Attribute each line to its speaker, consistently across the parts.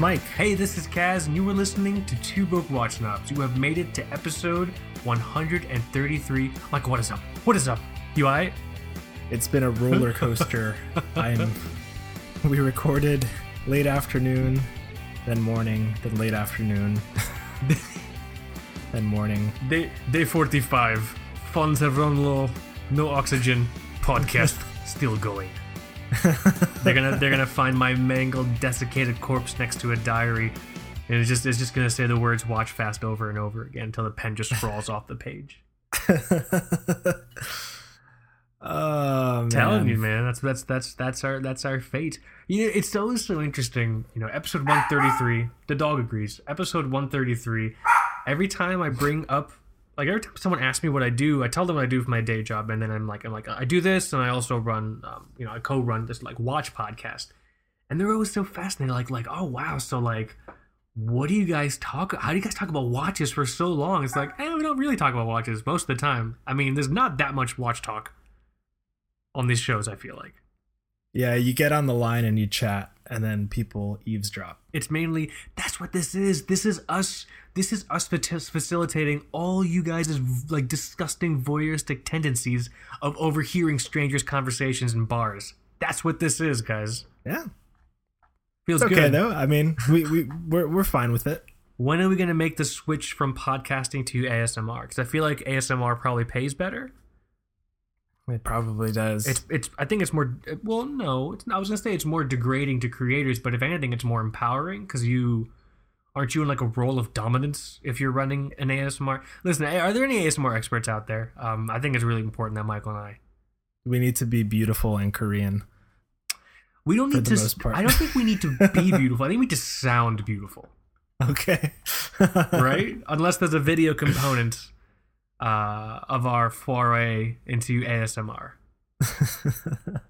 Speaker 1: Hey, this is Mike.
Speaker 2: Hey, this is Kaz, and you were listening to Two Broke Watch Snobs. You have made it to episode 133. Mike, what is up? What is up? You alright?
Speaker 1: It's been a roller coaster. I'm. We recorded late afternoon, then morning, then late afternoon, then morning.
Speaker 2: Day, day 45. Funds have run low. No oxygen. Podcast still going. they're gonna they're gonna find my mangled, desiccated corpse next to a diary, and it's just it's just gonna say the words "watch fast" over and over again until the pen just scrawls off the page.
Speaker 1: Oh, man.
Speaker 2: telling you, man. That's that's that's that's our that's our fate. You know, it's always so interesting. You know, episode one thirty three. The dog agrees. Episode one thirty three. Every time I bring up, like every time someone asks me what I do, I tell them what I do for my day job, and then I'm like, I'm like, I do this, and I also run, um, you know, I co-run this like watch podcast, and they're always so fascinated. Like, like, oh wow, so like. What do you guys talk? How do you guys talk about watches for so long? It's like, eh, we don't really talk about watches most of the time. I mean, there's not that much watch talk on these shows. I feel like
Speaker 1: Yeah, you get on the line and you chat, and then people eavesdrop.
Speaker 2: it's mainly that's what this is. This is us. This is us faci- facilitating all you guys' like disgusting voyeuristic tendencies of overhearing strangers' conversations in bars. That's what this is, guys.
Speaker 1: Yeah,
Speaker 2: Feels
Speaker 1: it's okay
Speaker 2: good.
Speaker 1: though. I mean, we we we're we're fine with it.
Speaker 2: When are we gonna make the switch from podcasting to ASMR? Because I feel like ASMR probably pays better.
Speaker 1: It probably does.
Speaker 2: It's it's. I think it's more. Well, no, it's, I was gonna say it's more degrading to creators, but if anything, it's more empowering because you aren't you in like a role of dominance if you're running an ASMR. Listen, are there any ASMR experts out there? Um, I think it's really important that Michael and I
Speaker 1: we need to be beautiful and Korean.
Speaker 2: we don't need to. I don't think we need to be beautiful. I think we need to sound beautiful,
Speaker 1: Okay.
Speaker 2: right? Unless there's a video component uh, of our foray into ASMR.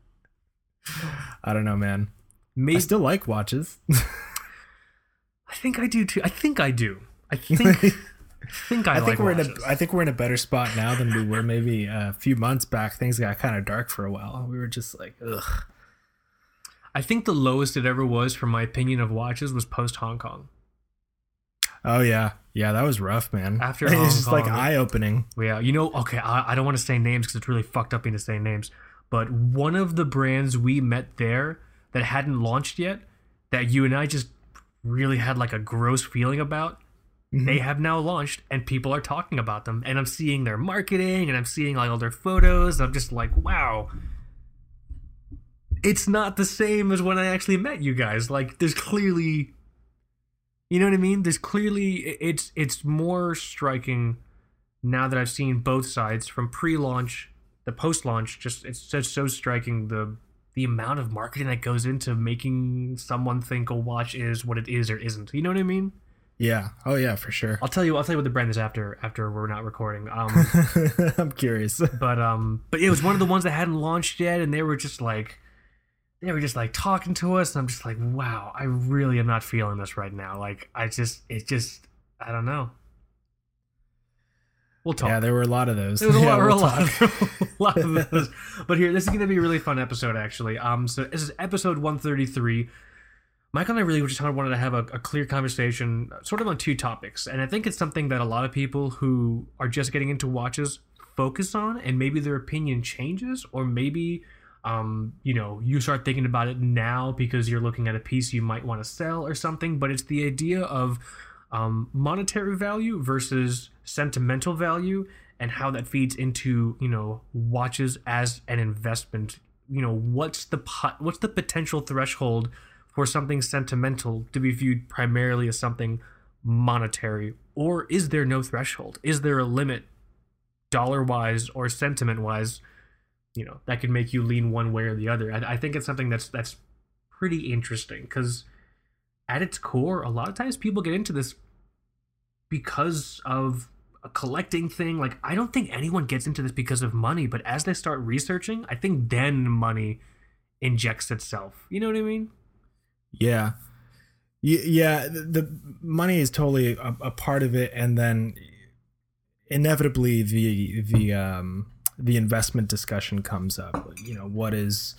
Speaker 1: I don't know, man.
Speaker 2: Maybe
Speaker 1: I still like watches.
Speaker 2: I think I do too. I think I do. I think. I think I,
Speaker 1: I think
Speaker 2: like
Speaker 1: we're in
Speaker 2: watches.
Speaker 1: a I think we're in a better spot now than we were maybe a few months back. Things got kind of dark for a while. We were just like, ugh.
Speaker 2: I think the lowest it ever was, from my opinion of watches, was post Hong Kong.
Speaker 1: Oh yeah, yeah, that was rough, man.
Speaker 2: After
Speaker 1: it's
Speaker 2: Hong
Speaker 1: just like eye opening.
Speaker 2: Yeah, you know, okay, I, I don't want to say names because it's really fucked up being to say names, but one of the brands we met there that hadn't launched yet, that you and I just really had like a gross feeling about, mm-hmm. they have now launched and people are talking about them. And I'm seeing their marketing and I'm seeing like all their photos. And I'm just like, wow. It's not the same as when I actually met you guys. Like, there's clearly you know what I mean? There's clearly it's it's more striking now that I've seen both sides from pre-launch, the post-launch. Just it's just so striking the the amount of marketing that goes into making someone think a watch is what it is or isn't. You know what I mean?
Speaker 1: Yeah. Oh yeah, for sure.
Speaker 2: I'll tell you. I'll tell you what the brand is after after we're not recording. Um,
Speaker 1: I'm curious.
Speaker 2: but um, but it was one of the ones that hadn't launched yet, and they were just like. They were just like talking to us, and I'm just like, wow, I really am not feeling this right now. Like, I just, it just, I don't know. We'll talk.
Speaker 1: Yeah, there were a lot of those.
Speaker 2: There was a
Speaker 1: Yeah,
Speaker 2: lot,
Speaker 1: we'll
Speaker 2: a lot, a lot of those. But here, this is going to be a really fun episode, actually. Um, so this is episode 133. Michael and I really just kind of wanted to have a, a clear conversation, sort of on two topics, and I think it's something that a lot of people who are just getting into watches focus on, and maybe their opinion changes, or maybe, um, you know, you start thinking about it now because you're looking at a piece you might want to sell or something. But it's the idea of um, monetary value versus sentimental value and how that feeds into you know watches as an investment you know what's the what's the potential threshold for something sentimental to be viewed primarily as something monetary or is there no threshold is there a limit dollar wise or sentiment wise you know that could make you lean one way or the other i, I think it's something that's that's pretty interesting because at its core, a lot of times people get into this because of a collecting thing. Like, I don't think anyone gets into this because of money, but as they start researching, I think then money injects itself. You know what I mean?
Speaker 1: Yeah. Yeah, the, money is totally a, a part of it, and then inevitably the the um, the investment discussion comes up. You know, what is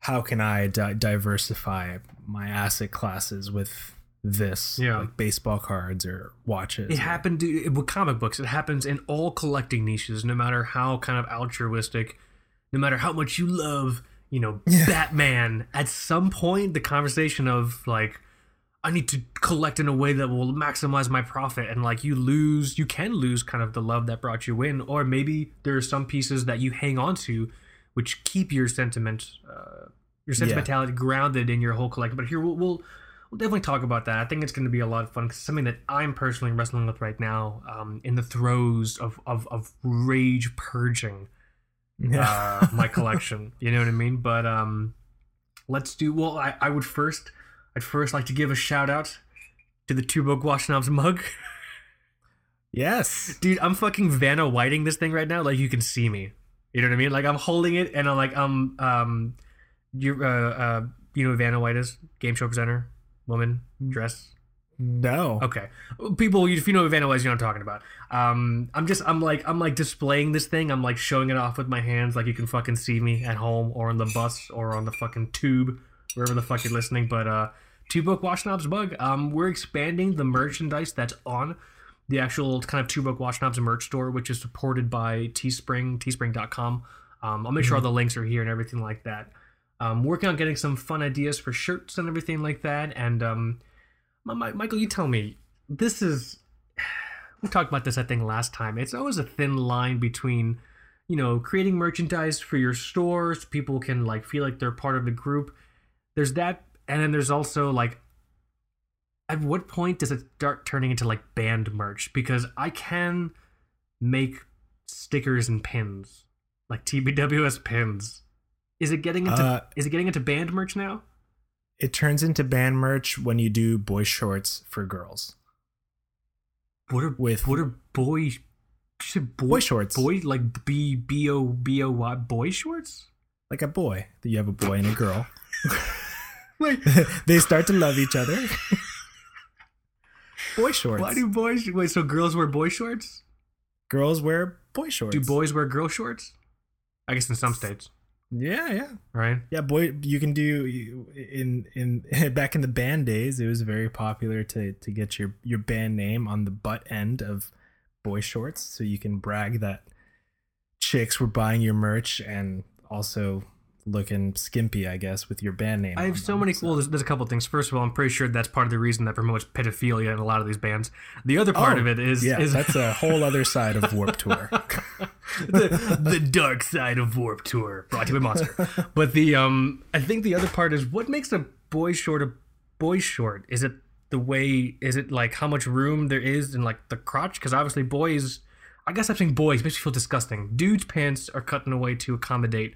Speaker 1: how can I di- diversify my asset classes with this,
Speaker 2: Yeah.
Speaker 1: like baseball cards or watches.
Speaker 2: It
Speaker 1: or-
Speaker 2: happened to, with comic books. It happens in all collecting niches, no matter how kind of altruistic, no matter how much you love, you know,
Speaker 1: Yeah.
Speaker 2: Batman. At some point, the conversation of like, I need to collect in a way that will maximize my profit, and like you lose, you can lose kind of the love that brought you in, or maybe there are some pieces that you hang on to, which keep your sentiment, uh, your sentimentality grounded in your whole collection. But here we'll. we'll We'll definitely talk about that. I think it's going to be a lot of fun because something that I'm personally wrestling with right now, um, in the throes of of, of rage purging
Speaker 1: Yeah.
Speaker 2: uh, my collection. You know what I mean? But um, let's do. Well, I, I would first, I'd first like to give a shout out to the Two Broke mug,
Speaker 1: yes.
Speaker 2: dude. I'm fucking Vanna Whiting this thing right now, like you can see me. You know what I mean? Like I'm holding it, and I'm like I'm um, you uh, uh you know who Vanna White is game show presenter, woman, dress.
Speaker 1: No.
Speaker 2: Okay, people, if you know who Vanna White is, you know what I'm talking about. Um, I'm just, I'm like, I'm like displaying this thing. I'm like showing it off with my hands, like you can fucking see me at home or on the bus or on the fucking tube, wherever the fuck you're listening. But uh, Two Broke Watch Snobs Bug. Um, we're expanding the merchandise that's on the actual kind of Two Broke Watch Snobs merch store, which is supported by Teespring, Teespring.com. Um, I'll make sure all the links are here and everything like that. Um, working on getting some fun ideas for shirts and everything like that. And um, my, my, Michael, you tell me, this is. We talked about this, I think, last time. It's always a thin line between, you know, creating merchandise for your stores. People can like feel like they're part of the group. There's that, and then there's also like, at what point does it start turning into like band merch? Because I can make stickers and pins, like TBWS pins. Is it getting into?
Speaker 1: Uh,
Speaker 2: is it getting into band merch now?
Speaker 1: It turns into band merch when you do boy shorts for girls.
Speaker 2: What are
Speaker 1: With-
Speaker 2: what are boy? boy,
Speaker 1: Boy shorts.
Speaker 2: Boy like b b o b o y boy shorts.
Speaker 1: Like a boy. That you have a boy and a girl.
Speaker 2: Wait,
Speaker 1: they start to love each other. boy shorts.
Speaker 2: why do boys? Wait, so girls wear boy shorts?
Speaker 1: girls wear boy shorts?
Speaker 2: Do boys wear girl shorts? I guess in some states,
Speaker 1: Yeah, yeah.
Speaker 2: right?
Speaker 1: Yeah, boy, you can do in in back in the band days. It was very popular to to get your your band name on the butt end of boy shorts, so you can brag that chicks were buying your merch and also looking skimpy, I guess, with your band name.
Speaker 2: I have so
Speaker 1: them,
Speaker 2: many. Well, there's, there's a couple things. First of all, I'm pretty sure that's part of the reason that promotes pedophilia in a lot of these bands. The other part
Speaker 1: Oh,
Speaker 2: of it is
Speaker 1: yeah,
Speaker 2: is
Speaker 1: that's a whole other side of Warped Tour.
Speaker 2: the, the dark side of Warped Tour, brought to you by Monster. But the um, I think the other part is what makes a boy short a boy short. Is it the way? Is it like how much room there is in like the crotch? Because obviously boys, I guess I'm saying boys makes me feel disgusting. Dudes' pants are cut in a way to accommodate,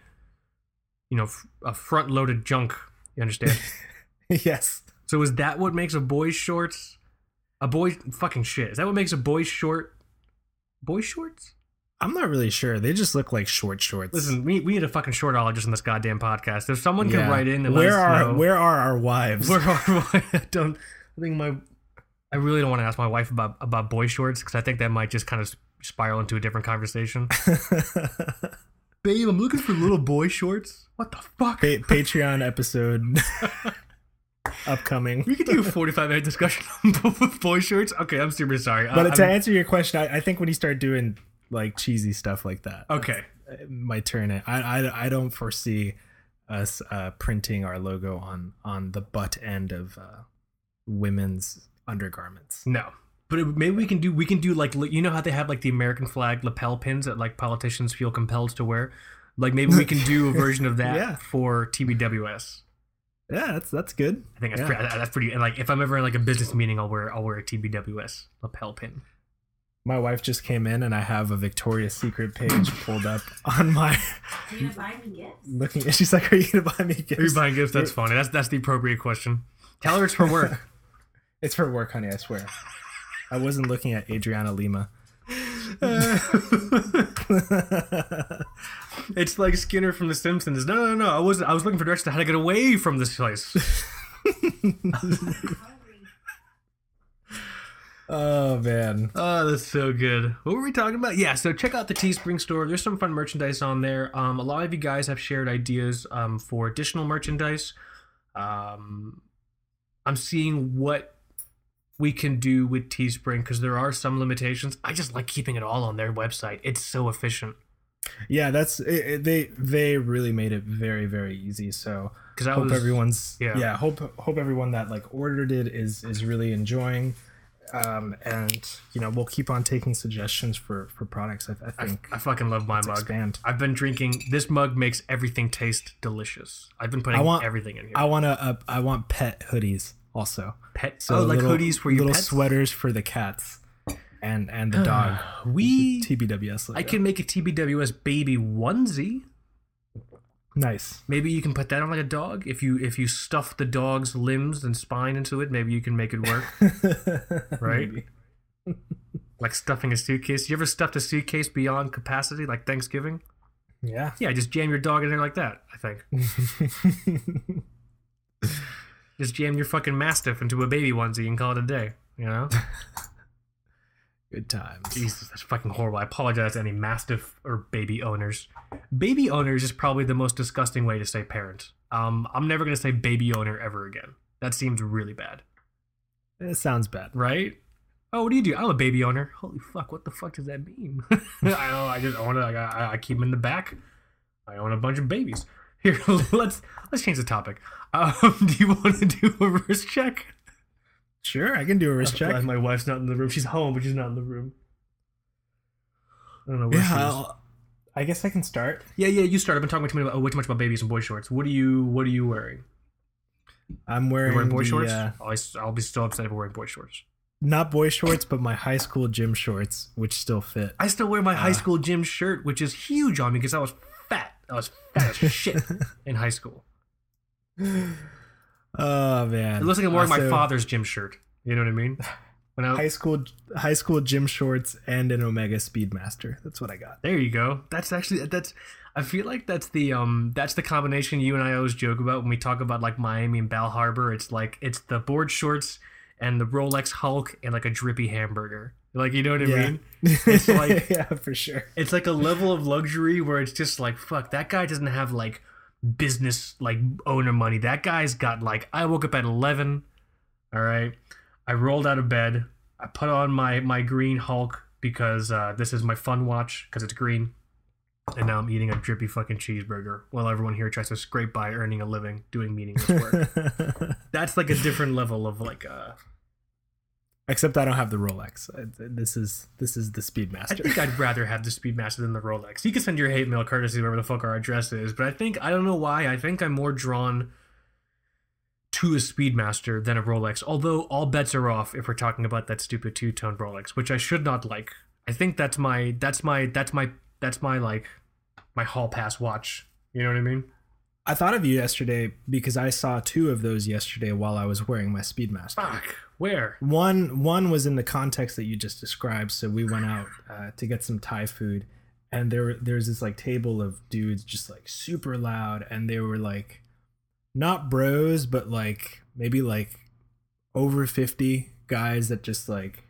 Speaker 2: you know, f- a front-loaded junk. You understand?
Speaker 1: yes.
Speaker 2: so is that what makes a boy's shorts? A boy fucking shit. Is that what makes a boy short? Boy shorts?
Speaker 1: I'm not really sure. They just look like short shorts.
Speaker 2: Listen, we, we need a fucking shortologist in this goddamn podcast. If someone can write in and
Speaker 1: where are
Speaker 2: know,
Speaker 1: where are our wives?
Speaker 2: where are I don't I think my I really don't want to ask my wife about about boy shorts because I think that might just kind of spiral into a different conversation. Babe, I'm looking for little boy shorts. What the fuck?
Speaker 1: Pa- Patreon episode upcoming.
Speaker 2: We could do a 45 minute discussion on boy shorts. Okay, I'm super sorry.
Speaker 1: But
Speaker 2: Uh,
Speaker 1: to
Speaker 2: I'm-
Speaker 1: answer your question, I, I think when you start doing like cheesy stuff like that,
Speaker 2: okay,
Speaker 1: my turn it. I, I, I don't foresee us uh, printing our logo on on the butt end of uh, women's undergarments.
Speaker 2: no. But it, maybe we can do we can do like you know how they have like the American flag lapel pins that like politicians feel compelled to wear. Like maybe we can do a version of that
Speaker 1: Yeah.
Speaker 2: for TBWS.
Speaker 1: Yeah, that's that's good.
Speaker 2: I think that's
Speaker 1: Yeah.
Speaker 2: pretty, that's pretty. And like, if I'm ever in like a business meeting, I'll wear I'll wear a TBWS lapel pin.
Speaker 1: My wife just came in, and I have a Victoria's Secret page pulled up on my
Speaker 3: Are you gonna buy me gifts?
Speaker 1: looking. She's like, "Are you gonna buy me gifts?"
Speaker 2: Are you buying gifts? That's funny. That's that's the appropriate question. Tell her it's for work.
Speaker 1: It's for work, honey. I swear. I wasn't looking at Adriana Lima.
Speaker 2: it's like Skinner from The Simpsons. No, no, no. I was I was looking for directions on how to get away from this place.
Speaker 1: Oh man.
Speaker 2: Oh, that's so good. What were we talking about? Yeah, so check out the Teespring store. There's some fun merchandise on there. Um, a lot of you guys have shared ideas um, for additional merchandise. Um, I'm seeing what we can do with Teespring because there are some limitations. I just like keeping it all on their website. It's so efficient.
Speaker 1: Yeah, that's it, it- they they really made it very very easy. So
Speaker 2: Because I
Speaker 1: hope
Speaker 2: was
Speaker 1: everyone's
Speaker 2: yeah.
Speaker 1: yeah. hope hope everyone that like ordered it is is really enjoying. Um, and you know we'll keep on taking suggestions for for products. I, I think
Speaker 2: I fucking love my mug.
Speaker 1: expand.
Speaker 2: I've been drinking. This mug makes everything taste delicious. I've been putting
Speaker 1: I want-
Speaker 2: everything in here.
Speaker 1: I want to uh, want pet hoodies also.
Speaker 2: Pet.
Speaker 1: So
Speaker 2: oh, like
Speaker 1: little-
Speaker 2: hoodies for your
Speaker 1: little
Speaker 2: pets.
Speaker 1: sweaters for the cats and and the uh, dog.
Speaker 2: We.
Speaker 1: TBWS.
Speaker 2: I can make a TBWS baby onesie.
Speaker 1: nice.
Speaker 2: Maybe you can put that on like a dog. If you if you stuff the dog's limbs and spine into it, maybe you can make it work. Right? Like stuffing a suitcase. You ever stuffed a suitcase beyond capacity, like Thanksgiving?
Speaker 1: Yeah.
Speaker 2: Yeah, just jam your dog in there like that. I think. Just jam your fucking mastiff into a baby onesie and call it a day. You know?
Speaker 1: Good times.
Speaker 2: Jesus, that's fucking horrible. I apologize to any mastiff or baby owners. Baby owners is probably the most disgusting way to say parent. Um, I'm never gonna say baby owner ever again. That seems really bad,
Speaker 1: It sounds bad.
Speaker 2: right? Oh, what do you do? I'm a baby owner. Holy fuck! What the fuck does that mean? I don't know. I just own it. I, I, I keep them in the back. I own a bunch of babies. Here, let's let's change the topic. Um, do you want to do a wrist check?
Speaker 1: Sure, I can do a wrist check.
Speaker 2: Glad My wife's not in the room. She's home, but she's not in the room. I don't know where
Speaker 1: Yeah,
Speaker 2: she is.
Speaker 1: I'll- guess I can start.
Speaker 2: Yeah, yeah. You start. I've been talking too, many about, way too much about babies and boy shorts. What are you? What are you wearing?
Speaker 1: I'm
Speaker 2: You're
Speaker 1: wearing,
Speaker 2: wearing boy
Speaker 1: the,
Speaker 2: shorts.
Speaker 1: uh,
Speaker 2: I'll, I'll be still upset if we're wearing boy shorts.
Speaker 1: not boy shorts, but my high school gym shorts, which still fit.
Speaker 2: I still wear my
Speaker 1: Uh.
Speaker 2: high school gym shirt, which is huge on me because I was fat. I was fat as shit in high school.
Speaker 1: Oh man,
Speaker 2: It looks like I'm wearing my father's gym shirt. You know what I mean? When I
Speaker 1: high school high school gym shorts and an Omega Speedmaster. That's what I got.
Speaker 2: There you go. That's actually that's. I feel like that's the um that's the combination you and I always joke about when we talk about like Miami and Bal Harbour. It's like it's the board shorts and the Rolex Hulk and like a drippy hamburger. Like you know what I
Speaker 1: Yeah.
Speaker 2: mean? It's like-
Speaker 1: yeah, for sure.
Speaker 2: It's like a level of luxury where it's just like fuck that guy doesn't have like business like owner money. That guy's got like I woke up at eleven. All right, I rolled out of bed. I put on my my green Hulk because uh, this is my fun watch because it's green. And now I'm eating a drippy fucking cheeseburger while everyone here tries to scrape by earning a living doing meaningless work. That's like a different level of like uh
Speaker 1: Except I don't have the Rolex. This is this is the Speedmaster.
Speaker 2: I think I'd rather have the Speedmaster than the Rolex. You can send your hate mail courtesy wherever the fuck our address is, but I think I don't know why. I think I'm more drawn to a Speedmaster than a Rolex. Although all bets are off if we're talking about that stupid two tone Rolex, which I should not like. I think that's my that's my that's my that's my like my hall pass watch. You know what I mean?
Speaker 1: I thought of you yesterday because I saw two of those yesterday while I was wearing my Speedmaster.
Speaker 2: Fuck. Where?
Speaker 1: One one was in the context that you just described. So we went out uh, to get some Thai food, and there there's this like table of dudes just like super loud, and they were like not bros, but like maybe like over fifty guys that just like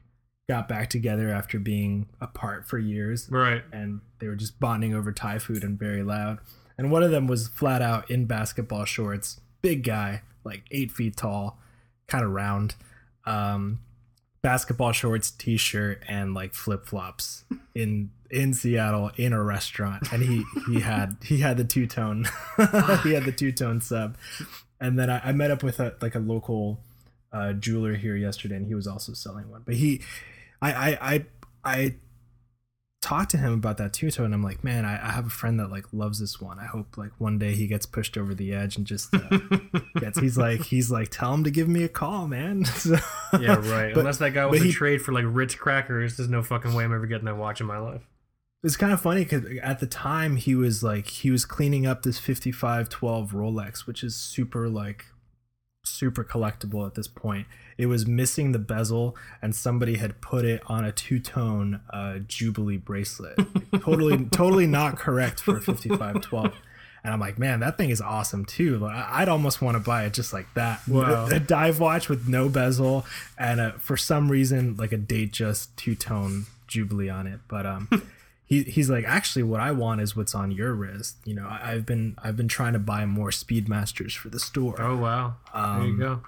Speaker 1: got back together after being apart for years
Speaker 2: Right.
Speaker 1: and they were just bonding over Thai food and very loud. And one of them was flat out in basketball shorts, big guy, like eight feet tall, kind of round, um, basketball shorts, t-shirt, and like flip flops in in Seattle in a restaurant. And he he had he had the two tone, he had the two tone sub. And then I, I met up with a like a local uh, jeweler here yesterday, and he was also selling one. But he, I I I, I talked to him about that two and I'm like, man, I, I have a friend that like loves this one. I hope like one day he gets pushed over the edge and just uh, gets. He's like, he's like, tell him to give me a call, man. So-
Speaker 2: Yeah, right.
Speaker 1: But-
Speaker 2: Unless that guy was a
Speaker 1: he-
Speaker 2: trade for like Ritz crackers, there's no fucking way I'm ever getting that watch in my life.
Speaker 1: It's kind of funny because at the time he was like he was cleaning up this 5512 Rolex, which is super like super collectible at this point. It was missing the bezel, and somebody had put it on a two tone uh, Jubilee bracelet. totally, totally not correct for 5512. and I'm like, man, that thing is awesome too. Like, I'd almost want to buy it just like that.
Speaker 2: Wow.
Speaker 1: A, a dive watch with no bezel and a, for some reason like a date just two tone jubilee on it. But um, he he's like, actually, what I want is what's on your wrist. You know, I, I've been I've been trying to buy more Speedmasters for the store
Speaker 2: Oh wow. there you
Speaker 1: Um,
Speaker 2: go.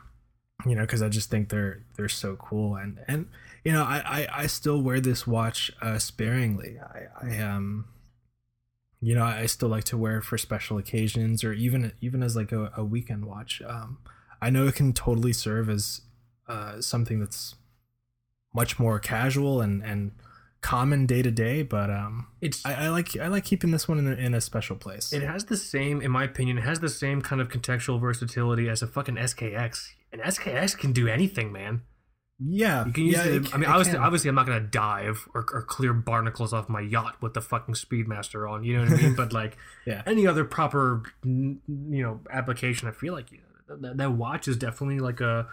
Speaker 1: you know because i just think they're they're so cool and and you know i i, I still wear this watch uh sparingly i i um you know i still like to wear it for special occasions or even even as like a, a weekend watch um i know it can totally serve as uh something that's much more casual and and common day to day but um
Speaker 2: It's
Speaker 1: I, I like i like keeping this one in a, in a special place
Speaker 2: It has the same, in my opinion, it has the same kind of contextual versatility as a fucking SKX. And SKX can do anything, man.
Speaker 1: yeah
Speaker 2: You can use
Speaker 1: yeah,
Speaker 2: it.
Speaker 1: it
Speaker 2: I mean,
Speaker 1: it
Speaker 2: obviously, obviously, I'm not gonna dive or, or clear barnacles off my yacht with the fucking Speedmaster on. You know what I mean? but like,
Speaker 1: Yeah.
Speaker 2: any other proper, you know, application, I feel like you know, that, that watch is definitely like a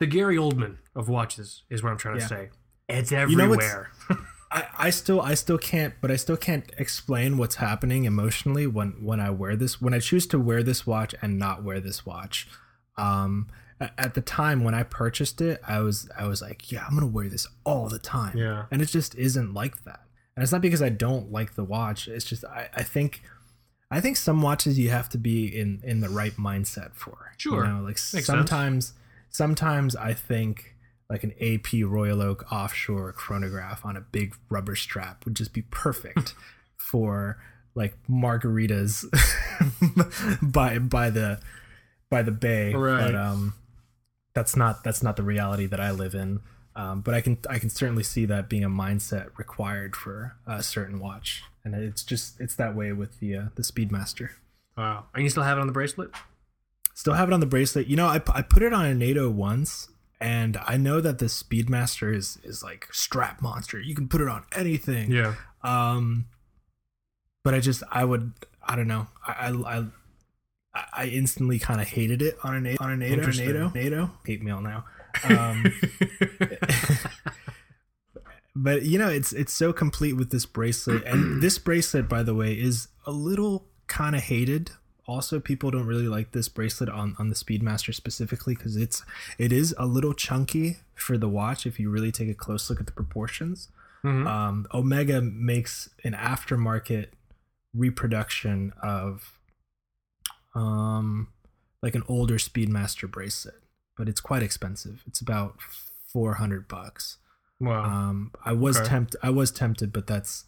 Speaker 2: the Gary Oldman of watches, is what I'm trying to say. It's
Speaker 1: know
Speaker 2: everywhere.
Speaker 1: what's- I, I still I still can't but I still can't explain what's happening emotionally when when I wear this when I choose to wear this watch and not wear this watch. Um at the time when I purchased it, I was I was like, yeah, I'm gonna wear this all the time.
Speaker 2: Yeah.
Speaker 1: And it just isn't like that. And it's not because I don't like the watch. It's just I, I think I think some watches you have to be in in the right mindset for.
Speaker 2: Sure.
Speaker 1: You know, like
Speaker 2: sense.
Speaker 1: sometimes sometimes I think like an AP Royal Oak offshore chronograph on a big rubber strap would just be perfect for like margaritas by by the by the bay.
Speaker 2: Right.
Speaker 1: But um that's not that's not the reality that I live in. Um, but I can I can certainly see that being a mindset required for a certain watch, and it's just it's that way with the uh, the Speedmaster.
Speaker 2: Wow. And you still have it on the bracelet?
Speaker 1: Still have it on the bracelet. You know, I, I put it on a NATO once, and I know that the Speedmaster is is like strap monster. You can put it on anything.
Speaker 2: Yeah.
Speaker 1: Um, but I just I would I don't know I I I, I instantly kind of hated it on a on a NATO NATO NATO hate mail now. Um, but you know it's it's so complete with this bracelet and this bracelet by the way is a little kind of hated also people don't really like this bracelet on on the speedmaster specifically because it's it is a little chunky for the watch if you really take a close look at the proportions
Speaker 2: Mhm.
Speaker 1: um, Omega makes an aftermarket reproduction of um like an older Speedmaster bracelet, but it's quite expensive. It's about four hundred bucks.
Speaker 2: wow.
Speaker 1: Um, I was
Speaker 2: Okay.
Speaker 1: tempted. I was tempted, but that's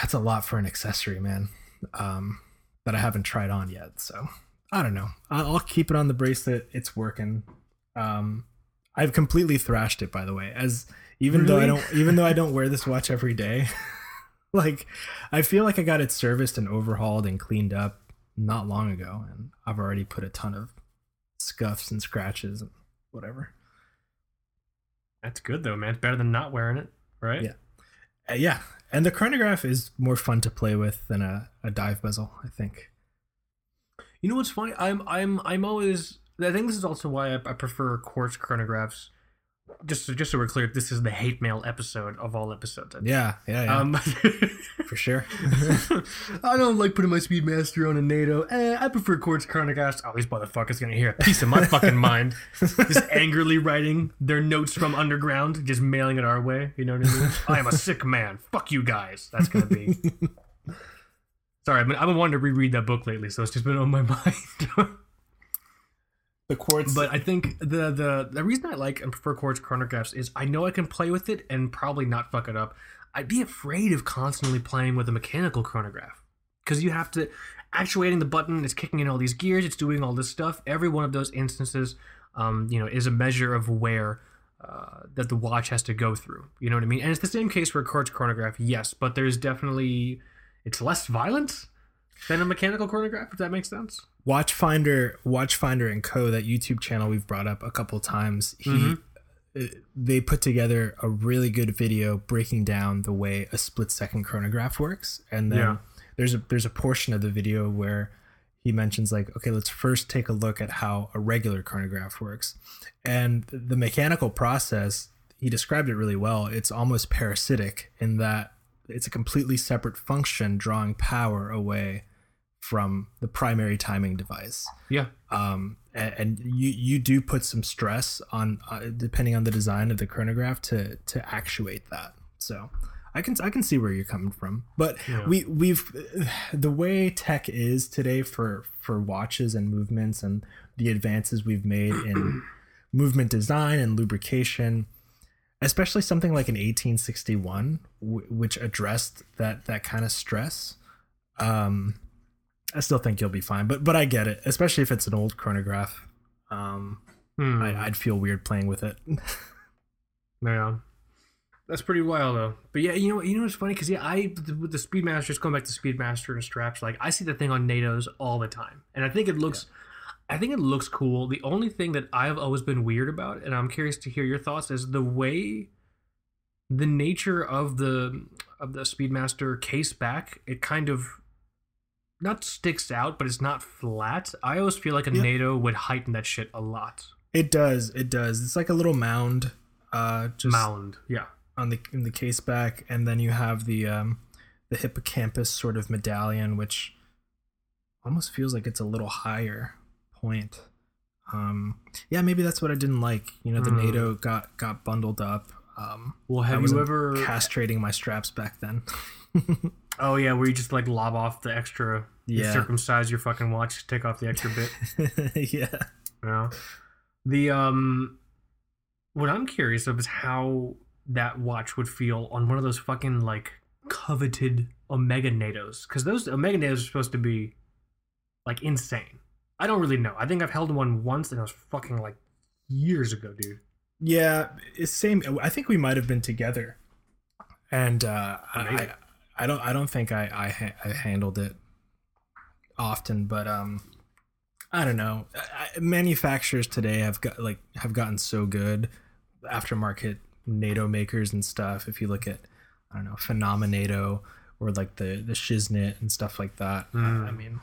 Speaker 1: that's a lot for an accessory, man. Um, that I haven't tried on yet. So I don't know. I'll, keep it on the bracelet. It's working. Um, I've completely thrashed it, by the way. As even though I don't, even though I don't wear this watch every day, like I feel like I got it serviced and overhauled and cleaned up not long ago, and I've already put a ton of scuffs and scratches and whatever.
Speaker 2: That's good though, man. It's better than not wearing it, right?
Speaker 1: Yeah. Uh, yeah, and the chronograph is more fun to play with than a, a dive bezel. I think.
Speaker 2: You know what's funny? I'm I'm I'm always. I think this is also why I, I prefer quartz chronographs. Just so, just so we're clear, this is the hate mail episode of all episodes.
Speaker 1: Yeah, yeah, yeah,
Speaker 2: Um,
Speaker 1: for sure.
Speaker 2: I don't like putting my Speedmaster on a NATO. Eh, I prefer quartz chronographs. Oh, these motherfuckers gonna hear a piece of my fucking mind. Just angrily writing their notes from underground, just mailing it our way. You know what I mean? I am a sick man. Fuck you guys. That's gonna be. Sorry, I've been, I've been wanting to reread that book lately, so it's just been on my mind.
Speaker 1: The quartz,
Speaker 2: But I think the the the reason I like and prefer quartz chronographs is I know I can play with it and probably not fuck it up. I'd be afraid of constantly playing with a mechanical chronograph because you have to actuating the button. It's kicking in all these gears. It's doing all this stuff. Every one of those instances, um, you know, is a measure of wear uh, that the watch has to go through. You know what I mean? And it's the same case for quartz chronograph, yes, but there's definitely it's less violent than a mechanical chronograph. If that makes sense.
Speaker 1: Watchfinder, Watchfinder and Co. That YouTube channel we've brought up a couple times. He,
Speaker 2: Mhm.
Speaker 1: uh, they put together a really good video breaking down the way a split second chronograph works, and then
Speaker 2: Yeah.
Speaker 1: there's a there's a portion of the video where he mentions like, okay, let's first take a look at how a regular chronograph works, and the mechanical process. He described it really well. It's almost parasitic in that it's a completely separate function drawing power away from the primary timing device.
Speaker 2: Yeah.
Speaker 1: Um, and, and you you do put some stress on uh, depending on the design of the chronograph to to actuate that. So I can I can see where you're coming from, but
Speaker 2: Yeah.
Speaker 1: we we've the way tech is today for for watches and movements and the advances we've made in movement design and lubrication especially something like an 1861 w- which addressed that that kind of stress um i still think you'll be fine but but i get it especially if it's an old chronograph um
Speaker 2: Hmm.
Speaker 1: I, i'd feel weird playing with it
Speaker 2: Yeah. That's pretty wild though. But yeah, you know? You know what's funny? Because yeah, I with the Speedmaster, just going back to Speedmaster and straps, like I see the thing on NATO's all the time, and I think it looks, I think it looks cool. The only thing that I've always been weird about, and I'm curious to hear your thoughts, is the way, the nature of the of the Speedmaster case back. It kind of not sticks out, but it's not flat. I always feel like a
Speaker 1: Yeah.
Speaker 2: NATO would heighten that shit a lot.
Speaker 1: it does it does it's like a little mound uh just
Speaker 2: Mound, yeah.
Speaker 1: on the in the case back and then you have the um the hippocampus sort of medallion which almost feels like it's a little higher point um yeah maybe that's what i didn't like you know the
Speaker 2: Hmm.
Speaker 1: nato got got bundled up um
Speaker 2: Well, have you ever
Speaker 1: castrating my straps back then
Speaker 2: Oh yeah, where you just like lob off the extra, you
Speaker 1: Yeah.
Speaker 2: circumcise your fucking watch, take off the extra bit.
Speaker 1: yeah
Speaker 2: You know, the um, what I'm curious of is how that watch would feel on one of those fucking like coveted Omega NATOs, because those Omega NATOs are supposed to be like insane. I don't really know. I think I've held one once, and it was fucking like years ago, dude.
Speaker 1: Yeah it's same i think we might have been together. And uh I, I don't i don't think i i, ha- I handled it often but um i don't know. I, manufacturers today have got like have gotten so good. Aftermarket nato makers and stuff if you look at i don't know phenomenato or like the the shiznit and stuff like that
Speaker 2: Mm.
Speaker 1: i mean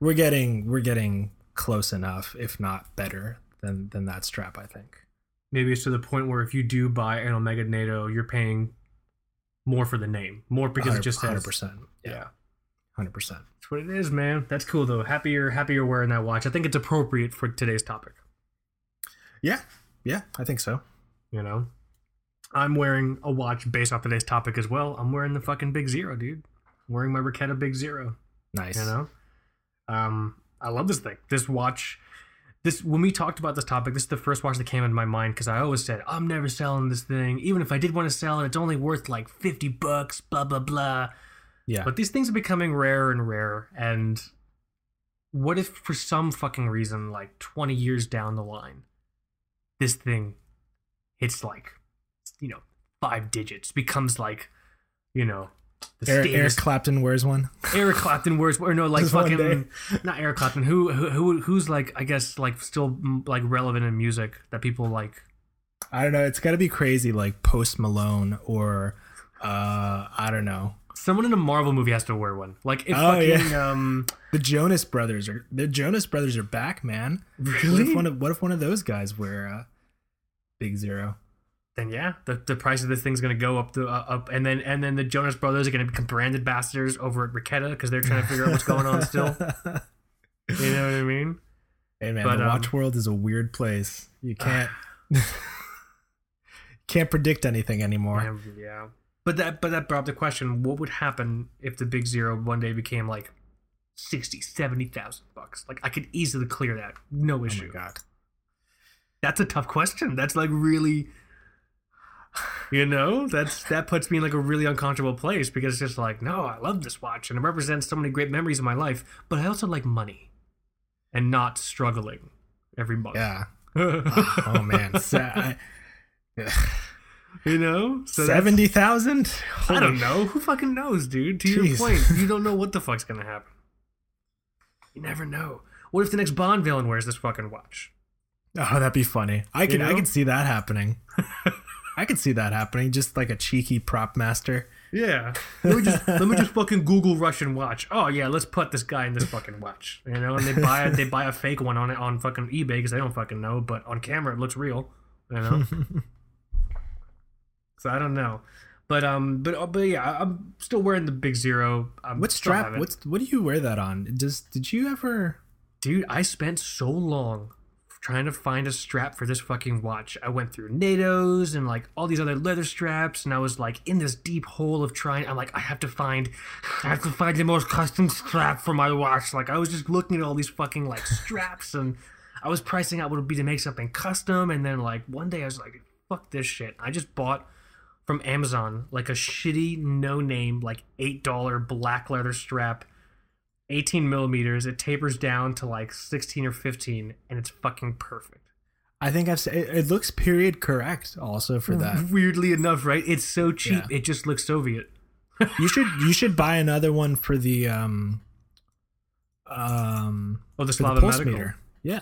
Speaker 1: we're getting we're getting close enough if not better than than that strap i think
Speaker 2: Maybe it's to the point where if you do buy an Omega NATO, you're paying more for the name, more because it just says
Speaker 1: 100%
Speaker 2: yeah.
Speaker 1: 100%
Speaker 2: That's what it is, man. That's cool though. Happier, happier wearing that watch. I think it's appropriate for today's topic.
Speaker 1: yeah yeah i think so
Speaker 2: You know, I'm wearing a watch based off today's topic as well. I'm wearing the fucking Big Zero, dude. I'm wearing my Raketa Big Zero.
Speaker 1: nice
Speaker 2: You know, um, I love this thing. This watch. This when we talked about this topic, this is the first watch that came into my mind because I always said I'm never selling this thing. Even if I did want to sell it, it's only worth like fifty bucks. Blah blah blah.
Speaker 1: yeah
Speaker 2: But these things are becoming rarer and rarer. And what if, for some fucking reason, like 20 years down the line, this thing hits like, you know, five digits, becomes like, you know, the
Speaker 1: eric, eric clapton wears one
Speaker 2: Eric Clapton wears, or no, like
Speaker 1: Just
Speaker 2: fucking, not Eric Clapton. Who, who, who, who's like, I guess, like still mm, like relevant in music that people like.
Speaker 1: i don't know it's got to be crazy like post malone or uh i don't know
Speaker 2: Someone in a Marvel movie has to wear one. Like if
Speaker 1: Oh, yeah.
Speaker 2: fucking um,
Speaker 1: the jonas brothers are the jonas brothers are back man what
Speaker 2: really
Speaker 1: if one of what if one of those guys wear uh big zero
Speaker 2: then yeah, the, the price of this thing's gonna go up the uh, up, and then and then the Jonas Brothers are gonna become brand ambassadors over at Raketa because they're trying to figure out what's going on still. You know what I mean?
Speaker 1: hey man
Speaker 2: But,
Speaker 1: the
Speaker 2: um,
Speaker 1: watch world is a weird place you can't can't predict anything anymore
Speaker 2: Yeah. But that but that brought up the question: What would happen if the Big Zero one day became like 60, 70,000 bucks? Like I could easily clear that, no
Speaker 1: oh
Speaker 2: issue.
Speaker 1: god
Speaker 2: That's a tough question. That's like really. You know, that's that puts me in like a really uncomfortable place because it's just like, no, I love this watch and it represents so many great memories of my life, but I also like money and not struggling every month.
Speaker 1: yeah oh man so I,
Speaker 2: you know, so
Speaker 1: Seventy thousand?
Speaker 2: I don't know. Who fucking knows, dude? To your point, you don't know what the fuck's gonna happen. You never know. What if the next Bond villain wears this fucking watch?
Speaker 1: Oh, that'd be funny. I can I
Speaker 2: know?
Speaker 1: can see that happening. I could see that happening. Just like a cheeky prop master.
Speaker 2: Yeah. Let me just let me just fucking Google Russian watch. Oh yeah, let's put this guy in this fucking watch. You know, and they buy it, they buy a fake one on it on fucking eBay because they don't fucking know, but on camera it looks real. You know. so I don't know, But um, but uh, but yeah, I'm still wearing the Big Zero. I'm
Speaker 1: What strap? What's what do you wear that on? Does did you ever?
Speaker 2: dude? I spent so long trying to find a strap for this fucking watch. I went through NATO's and like all these other leather straps, and I was like in this deep hole of trying. I'm like, I have to find, I have to find the most custom strap for my watch. Like I was just looking at all these fucking like straps, and I was pricing out what it would be to make something custom. And then like one day I was like, fuck this shit. I just bought from Amazon like a shitty no name like eight dollar black leather strap 18 millimeters. It tapers down to like 16 or 15, and it's fucking perfect.
Speaker 1: I think I've. said It, it looks period correct also for that.
Speaker 2: Weirdly enough, right? It's so cheap.
Speaker 1: Yeah.
Speaker 2: It just looks Soviet.
Speaker 1: you should you should buy another one for the um um
Speaker 2: Oh, the
Speaker 1: the
Speaker 2: Slava
Speaker 1: pulse meter. Yeah.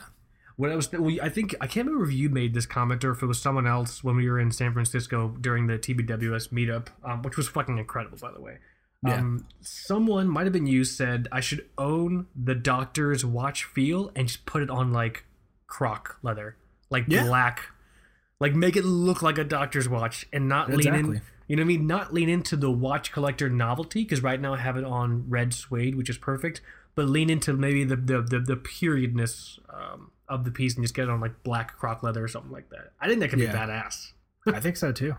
Speaker 2: When I was, well, I think I can't remember if you made this comment or if it was someone else when we were in San Francisco during the TBWS meetup, um, which was fucking incredible, by the way.
Speaker 1: Yeah.
Speaker 2: Um, someone might have been you said I should own the doctor's watch feel and just put it on like croc leather, like
Speaker 1: Yeah.
Speaker 2: black, like make it look like a doctor's watch and not lean in. You know what I mean? Not lean into the watch collector novelty because right now I have it on red suede, which is perfect. But lean into maybe the the the, the periodness um, of the piece and just get it on like black croc leather or something like that. I think that could be
Speaker 1: Yeah.
Speaker 2: badass.
Speaker 1: I think so too.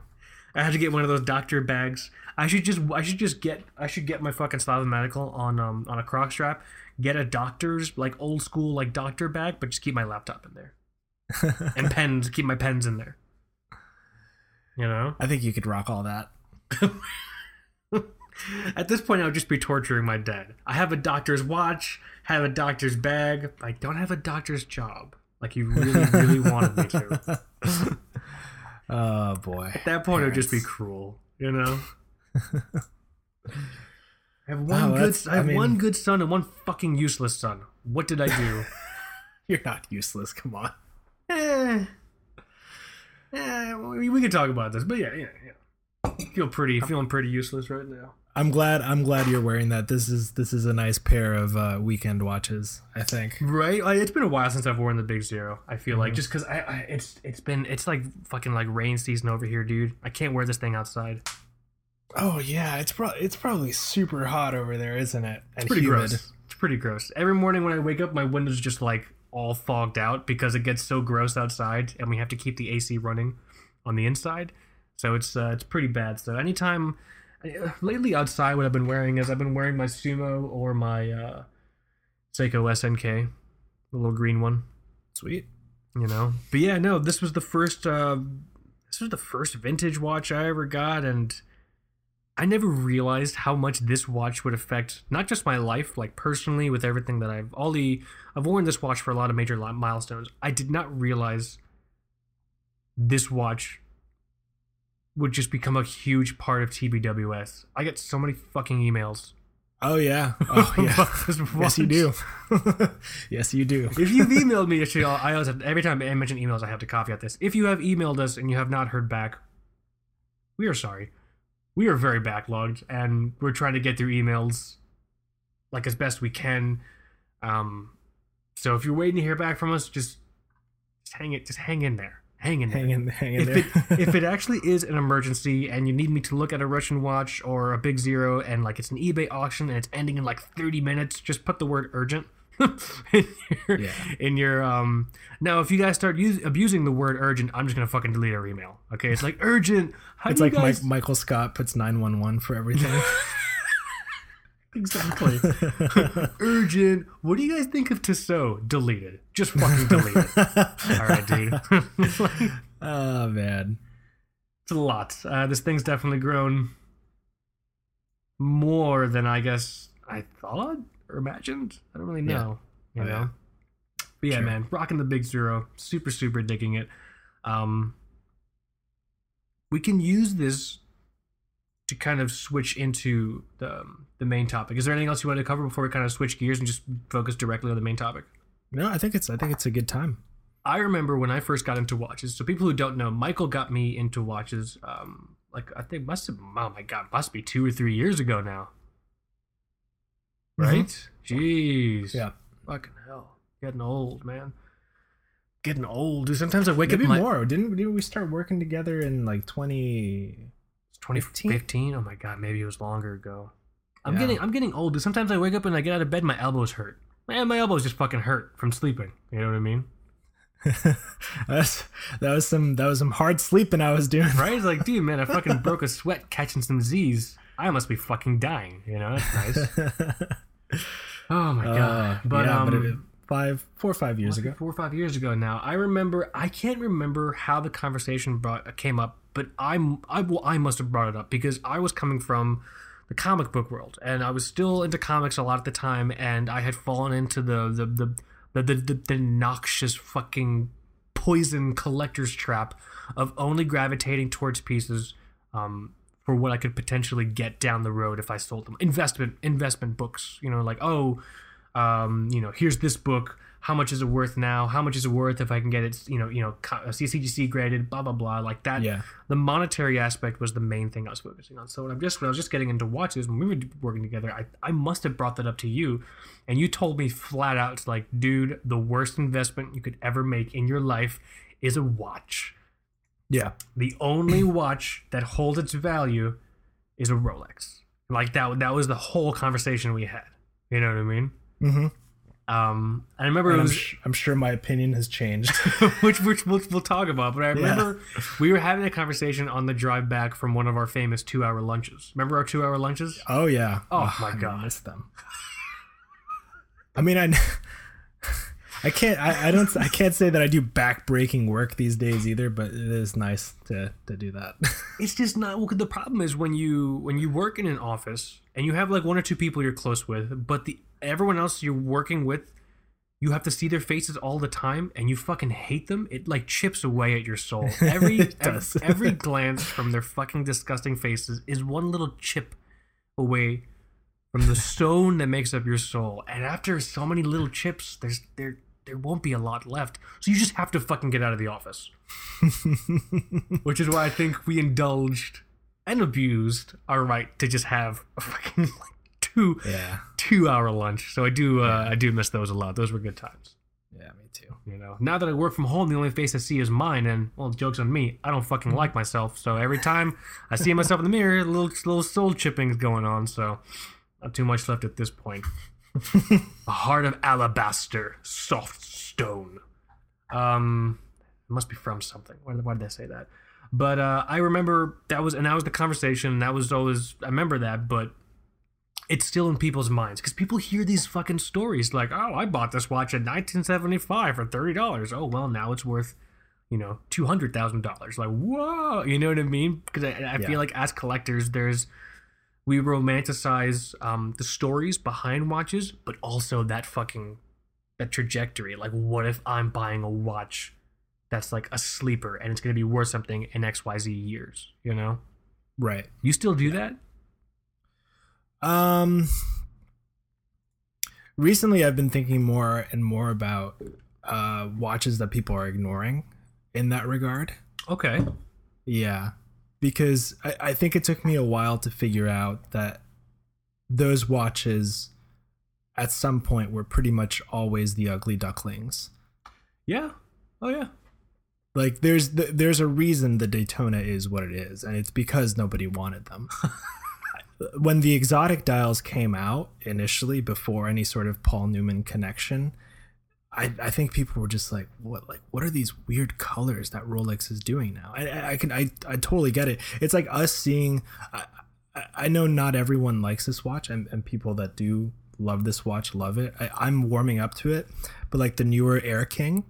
Speaker 2: I have to get one of those doctor bags. I should just I should just get I should get my fucking Slava medical on um on a croc strap. Get a doctor's like old school like doctor bag, but just keep my laptop in there and pens. Keep my pens in there. You know.
Speaker 1: I think you could rock all that.
Speaker 2: At this point, I would just be torturing my dad. I have a doctor's watch, have a doctor's bag. I don't have a doctor's job. Like you really, really wanted me to.
Speaker 1: Oh boy.
Speaker 2: At that point, it would just be cruel, you know. I have one
Speaker 1: Wow,
Speaker 2: good. I have
Speaker 1: I mean-
Speaker 2: one good son and one fucking useless son. What did I do?
Speaker 1: You're not useless. Come on.
Speaker 2: eh, eh, we, we can talk about this, but yeah, yeah, yeah. Feel pretty, feeling pretty useless right now.
Speaker 1: I'm glad. I'm glad you're wearing that. This is this is a nice pair of uh, weekend watches. I think.
Speaker 2: Right? Like, it's been a while since I've worn the Big Zero. I feel like just because I, I, it's it's been it's like fucking like rain season over here, dude. I can't wear this thing outside.
Speaker 1: Oh yeah, it's pro- it's probably super hot over there, isn't it? And
Speaker 2: It's pretty
Speaker 1: humid.
Speaker 2: gross. It's pretty gross. Every morning when I wake up, my window's just like all fogged out because it gets so gross outside, and we have to keep the AC running on the inside. So it's uh, it's pretty bad. So anytime lately outside, what I've been wearing is I've been wearing my Sumo or my uh, Seiko SNK, the little green one.
Speaker 1: Sweet.
Speaker 2: you know but yeah no this was the first uh this was the first vintage watch i ever got and i never realized how much this watch would affect not just my life like personally with everything that i've all the i've worn this watch for a lot of major milestones i did not realize this watch would just become a huge part of tbws i get so many fucking emails
Speaker 1: Oh yeah. Oh yeah. yes, you do. yes, you do.
Speaker 2: if you've emailed me, actually, I always have, every time I mention emails, I have to caveat this. If you have emailed us and you have not heard back, we are sorry. We are very backlogged, and we're trying to get through emails like as best we can. Um, so if you're waiting to hear back from us, just, just hang it, just hang in there, hang in there.
Speaker 1: Hang in, hang in
Speaker 2: If
Speaker 1: there.
Speaker 2: it, if it actually is an emergency and you need me to look at a Russian watch or a Big Zero and like it's an eBay auction and it's ending in like 30 minutes, just put the word urgent in your,
Speaker 1: Yeah.
Speaker 2: in your um now if you guys start use, abusing the word urgent, I'm just gonna fucking delete our email. Okay, it's like urgent. How
Speaker 1: it's like
Speaker 2: guys
Speaker 1: Mike, Michael Scott puts nine one one for everything.
Speaker 2: exactly urgent? What do you guys think of Tissot? Deleted. Just fucking delete it. All right, dude.
Speaker 1: oh man.
Speaker 2: It's a lot. Uh, this thing's definitely grown more than I guess I thought or imagined. I don't really know. You
Speaker 1: Oh,
Speaker 2: know.
Speaker 1: yeah.
Speaker 2: But yeah,
Speaker 1: Sure.
Speaker 2: man, rocking the big zero, super super digging it. Um, we can use this to kind of switch into the um, the main topic. Is there anything else you want to cover before we kind of switch gears and just focus directly on the main topic?
Speaker 1: No, I think it's I think it's a good time.
Speaker 2: I remember when I first got into watches. So people who don't know, Michael got me into watches. Um, like I think must have. Oh my god, must be two or three years ago now. Right? Jeez.
Speaker 1: Yeah.
Speaker 2: Fucking hell. Getting old, man. Getting old. Dude, sometimes I wake
Speaker 1: Maybe
Speaker 2: up. my-
Speaker 1: more. Didn't, didn't we start working together in like twenty?
Speaker 2: 2015. Oh my god, maybe it was longer ago. I'm
Speaker 1: Yeah.
Speaker 2: getting I'm getting old. dude. Sometimes I wake up and I get out of bed, my elbows hurt. Man, my elbows just fucking hurt from sleeping. You know what I mean?
Speaker 1: That's, that was some that was some hard sleeping I was doing.
Speaker 2: Right? It's like, dude, man, I fucking broke a sweat catching some Z's. I must be fucking dying. You know, that's nice. Oh my god.
Speaker 1: Uh,
Speaker 2: but
Speaker 1: yeah,
Speaker 2: um,
Speaker 1: but it, five, four or five years ago.
Speaker 2: four or five years ago now. I remember. I can't remember how the conversation brought came up, but I'm I well, I must have brought it up because I was coming from the comic book world, and I was still into comics a lot at the time, and I had fallen into the the the the, the, the, the noxious fucking poison collector's trap of only gravitating towards pieces um, for what I could potentially get down the road if I sold them. Investment investment books, you know, like oh, um, you know, here's this book. How much is it worth now? How much is it worth if I can get it, you know, you know, CCGC graded, blah blah blah, like that.
Speaker 1: Yeah.
Speaker 2: The monetary aspect was the main thing I was focusing on. So when I'm just when I was just getting into watches when we were working together, I I must have brought that up to you, and you told me flat out, it's like, dude, the worst investment you could ever make in your life is a watch.
Speaker 1: Yeah.
Speaker 2: The only watch that holds its value is a Rolex. Like that that was the whole conversation we had. You know what I mean?
Speaker 1: Mm-hmm.
Speaker 2: Um, I remember it
Speaker 1: I'm, sh- I'm sure my opinion has changed.
Speaker 2: which which we'll, we'll talk about. But I remember we were having a conversation on the drive back from one of our famous two hour lunches. Remember our two hour lunches?
Speaker 1: oh yeah.
Speaker 2: Oh, my
Speaker 1: I
Speaker 2: God.
Speaker 1: miss them. I mean, I, I can't, I, I don't, I can't say that I do back-breaking work these days either, but it is nice to to do that.
Speaker 2: It's just not. Well, the problem is when you when you work in an office and you have like one or two people you're close with, but the everyone else you're working with, you have to see their faces all the time, and you fucking hate them. It like chips away at your soul. Every every, every glance from their fucking disgusting faces is one little chip away from the stone that makes up your soul. And after so many little chips, there's there there won't be a lot left. So you just have to fucking get out of the office. Which is why I think we indulged and abused our right to just have a fucking like two
Speaker 1: yeah.
Speaker 2: two hour lunch. So I do uh, I do miss those a lot. Those were good times.
Speaker 1: Yeah, me too.
Speaker 2: You know, now that I work from home, the only face I see is mine, and well, jokes on me. I don't fucking like myself, so every time I see myself in the mirror, a little little soul chipping is going on. So not too much left at this point. a heart of alabaster, soft stone. Um, it must be from something. Why, why did I say that? But uh, I remember that was, and that was the conversation. And that was always, I remember that, but it's still in people's minds because people hear these fucking stories like, oh, I bought this watch in 1975 for thirty dollars. Oh, well, now it's worth, you know, two hundred thousand dollars. Like, whoa, you know what I mean? Because I, I
Speaker 1: Yeah.
Speaker 2: feel like as collectors, there's we romanticize um, the stories behind watches, but also that fucking that trajectory. Like, what if I'm buying a watch that's like a sleeper and it's gonna be worth something in X Y Z years? You know,
Speaker 1: Right.
Speaker 2: you still do that?
Speaker 1: Um recently I've been thinking more and more about uh watches that people are ignoring in that regard.
Speaker 2: Okay.
Speaker 1: Yeah. Because I, I think it took me a while to figure out that those watches at some point were pretty much always the ugly ducklings.
Speaker 2: Yeah. Oh yeah.
Speaker 1: Like there's th- there's a reason the Daytona is what it is, and it's because nobody wanted them. when the exotic dials came out initially, before any sort of Paul Newman connection, I, I think people were just like, "What? Like, what are these weird colors that Rolex is doing now?" I, I, can, I, I totally get it. It's like us seeing. I, I- know not everyone likes this watch, and, and people that do love this watch love it. I, I'm warming up to it, but like the newer Air King,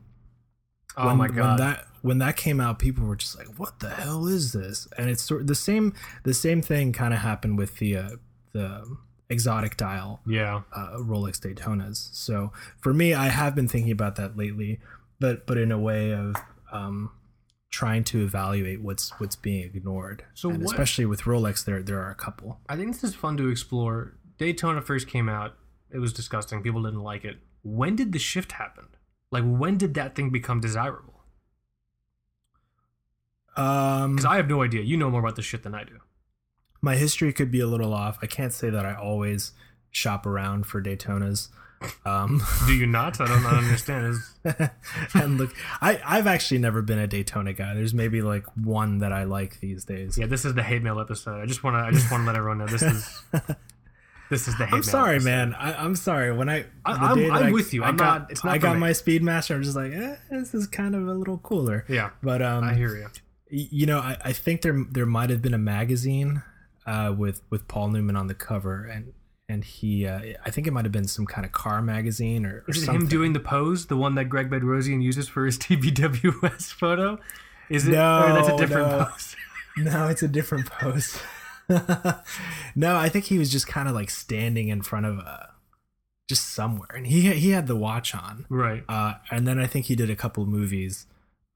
Speaker 2: Oh
Speaker 1: when,
Speaker 2: my
Speaker 1: when
Speaker 2: god.
Speaker 1: that when that came out people were just like what the hell is this and it's sort the same the same thing kind of happened with the uh, the exotic dial
Speaker 2: yeah.
Speaker 1: uh, rolex daytonas so for me i have been thinking about that lately but but in a way of um trying to evaluate what's what's being ignored
Speaker 2: So
Speaker 1: and
Speaker 2: what-
Speaker 1: especially with rolex there there are a couple
Speaker 2: I think this is fun to explore. Daytona first came out. It was disgusting. People didn't like it. When did the shift happen? Like when did that thing become desirable?
Speaker 1: Um
Speaker 2: Because I have no idea. You know more about this shit than I do.
Speaker 1: my history could be a little off i can't say that i always shop around for daytonas Um,
Speaker 2: Do you not? I don't, I don't understand.
Speaker 1: And look, I I've actually never been a Daytona guy. There's maybe like one that I like these days.
Speaker 2: yeah, this is the hate mail episode. I just want to I just want to let everyone know this is this is the hate.
Speaker 1: I'm sorry,
Speaker 2: episode.
Speaker 1: man. I, I'm sorry. When I,
Speaker 2: I-
Speaker 1: the
Speaker 2: I'm- I'm
Speaker 1: I-
Speaker 2: with you. I'm
Speaker 1: got,
Speaker 2: not- it's not
Speaker 1: I got
Speaker 2: me.
Speaker 1: my Speedmaster. I'm just like, eh, this is kind of a little cooler.
Speaker 2: Yeah,
Speaker 1: But um,
Speaker 2: I hear you.
Speaker 1: You know, I, I think there there might have been a magazine uh, with with Paul Newman on the cover, and and he, uh, I think it might have been some kind of car magazine or, or
Speaker 2: Is it
Speaker 1: something.
Speaker 2: him doing the pose, the one that Greg Bedrosian uses for his TBWS photo? Is it?
Speaker 1: No,
Speaker 2: or that's a different
Speaker 1: no.
Speaker 2: pose.
Speaker 1: No, it's a different pose. no, I think he was just kind of like standing in front of uh just somewhere, and he he had the watch on.
Speaker 2: Right.
Speaker 1: Uh, and then I think he did a couple movies,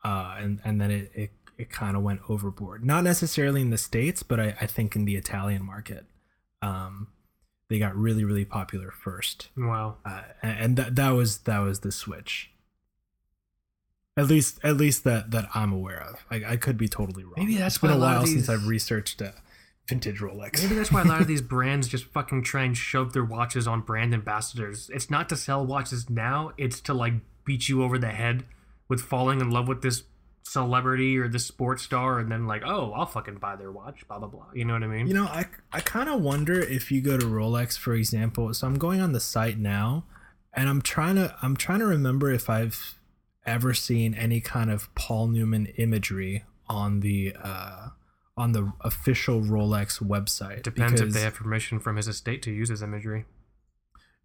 Speaker 1: uh, and and then it it, it kind of went overboard. Not necessarily in the states, but I, I think in the Italian market, um, they got really really popular first,
Speaker 2: Wow.
Speaker 1: uh, and, that that was that was the switch. At least at least that that I'm aware of. I, I could be totally wrong.
Speaker 2: Maybe that's
Speaker 1: it's been a
Speaker 2: a lot of
Speaker 1: while since
Speaker 2: these-
Speaker 1: I've researched uh, vintage Rolex.
Speaker 2: Maybe that's why a lot of these brands just fucking try and shove their watches on brand ambassadors. It's not to sell watches now, it's to like beat you over the head with falling in love with this celebrity or the sports star and then like, oh, I'll fucking buy their watch, blah blah blah. You know what I mean?
Speaker 1: You know, I, I kind of wonder if you go to Rolex, for example. So I'm going on the site now, and I'm trying to I'm trying to remember if I've ever seen any kind of Paul Newman imagery on the uh, on the official Rolex website.
Speaker 2: Depends if they have permission from his estate to use his imagery.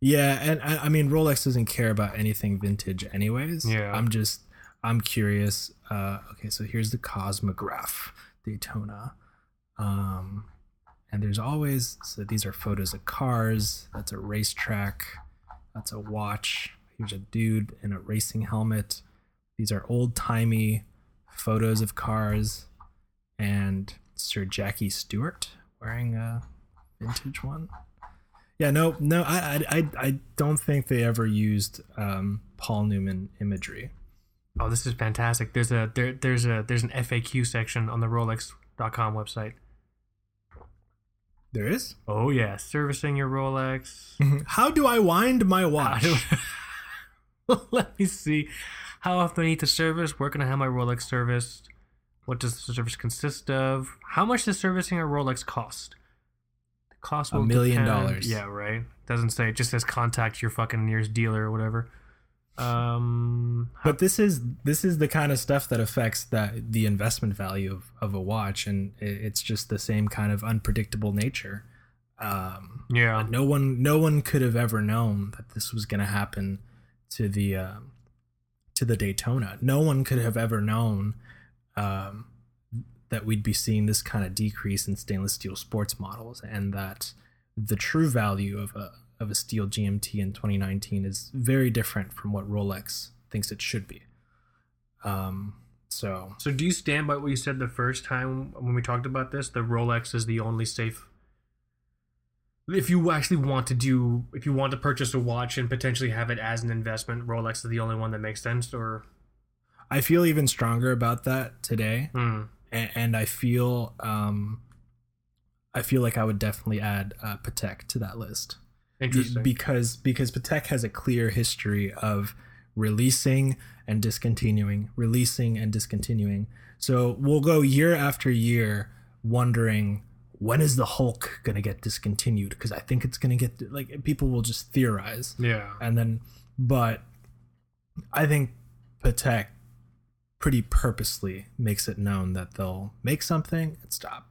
Speaker 1: Yeah, and I, I mean Rolex doesn't care about anything vintage, anyways.
Speaker 2: Yeah.
Speaker 1: I'm just I'm curious. Uh, okay, so here's the Cosmograph Daytona, um, and there's always so these are photos of cars. That's a racetrack. That's a watch. Here's a dude in a racing helmet. These are old timey photos of cars, and Sir Jackie Stewart wearing a vintage one. Yeah, no, no, I, I, I, don't think they ever used um, Paul Newman imagery.
Speaker 2: Oh, this is fantastic. There's a there, there's a there's an FAQ section on the Rolex.com website.
Speaker 1: There is.
Speaker 2: Oh yeah, servicing your Rolex. Mm-hmm.
Speaker 1: How do I wind my watch?
Speaker 2: Let me see. How often I need to service? Where can I have my Rolex serviced? What does the service consist of? How much does servicing a Rolex cost? The cost
Speaker 1: A million
Speaker 2: depend-
Speaker 1: dollars.
Speaker 2: Yeah, right. Doesn't say. It just says contact your fucking nearest dealer or whatever. Um,
Speaker 1: But this is this is the kind of stuff that affects that the investment value of, of a watch, and it, it's just the same kind of unpredictable nature. Um,
Speaker 2: yeah,
Speaker 1: no one no one could have ever known that this was going to happen to the um, to the Daytona. No one could have ever known um, that we'd be seeing this kind of decrease in stainless steel sports models, and that the true value of a of a steel GMT in 2019 is very different from what Rolex thinks it should be. Um, so
Speaker 2: So do you stand by what you said the first time when we talked about this? The Rolex is the only safe. If you actually want to do, if you want to purchase a watch and potentially have it as an investment, Rolex is the only one that makes sense. Or
Speaker 1: I feel even stronger about that today.
Speaker 2: hmm.
Speaker 1: and, and I feel um, I feel like I would definitely add uh, Patek to that list
Speaker 2: interesting.
Speaker 1: because because Patek has a clear history of releasing and discontinuing, releasing and discontinuing. So we'll go year after year wondering when is the Hulk gonna get discontinued? Because I think it's gonna get like people will just theorize
Speaker 2: yeah,
Speaker 1: and then but i think patek pretty purposely makes it known that they'll make something and stop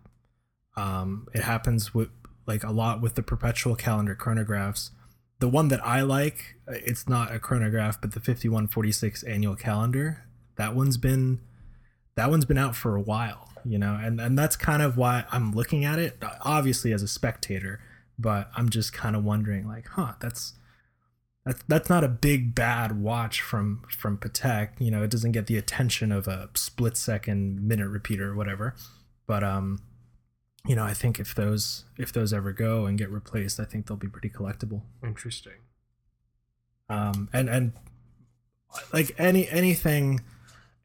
Speaker 1: um it happens with like a lot with the perpetual calendar chronographs the one that i like uh, it's not a chronograph but the 5146 annual calendar that one's been that one's been out for a while you know and and that's kind of why i'm looking at it obviously as a spectator but i'm just kind of wondering like huh that's that's that's not a big bad watch from from Patek. You know, it doesn't get the attention of a split second minute repeater or whatever. But um, you know, I think if those if those ever go and get replaced, I think they'll be pretty collectible.
Speaker 2: interesting.
Speaker 1: Um, and and like any anything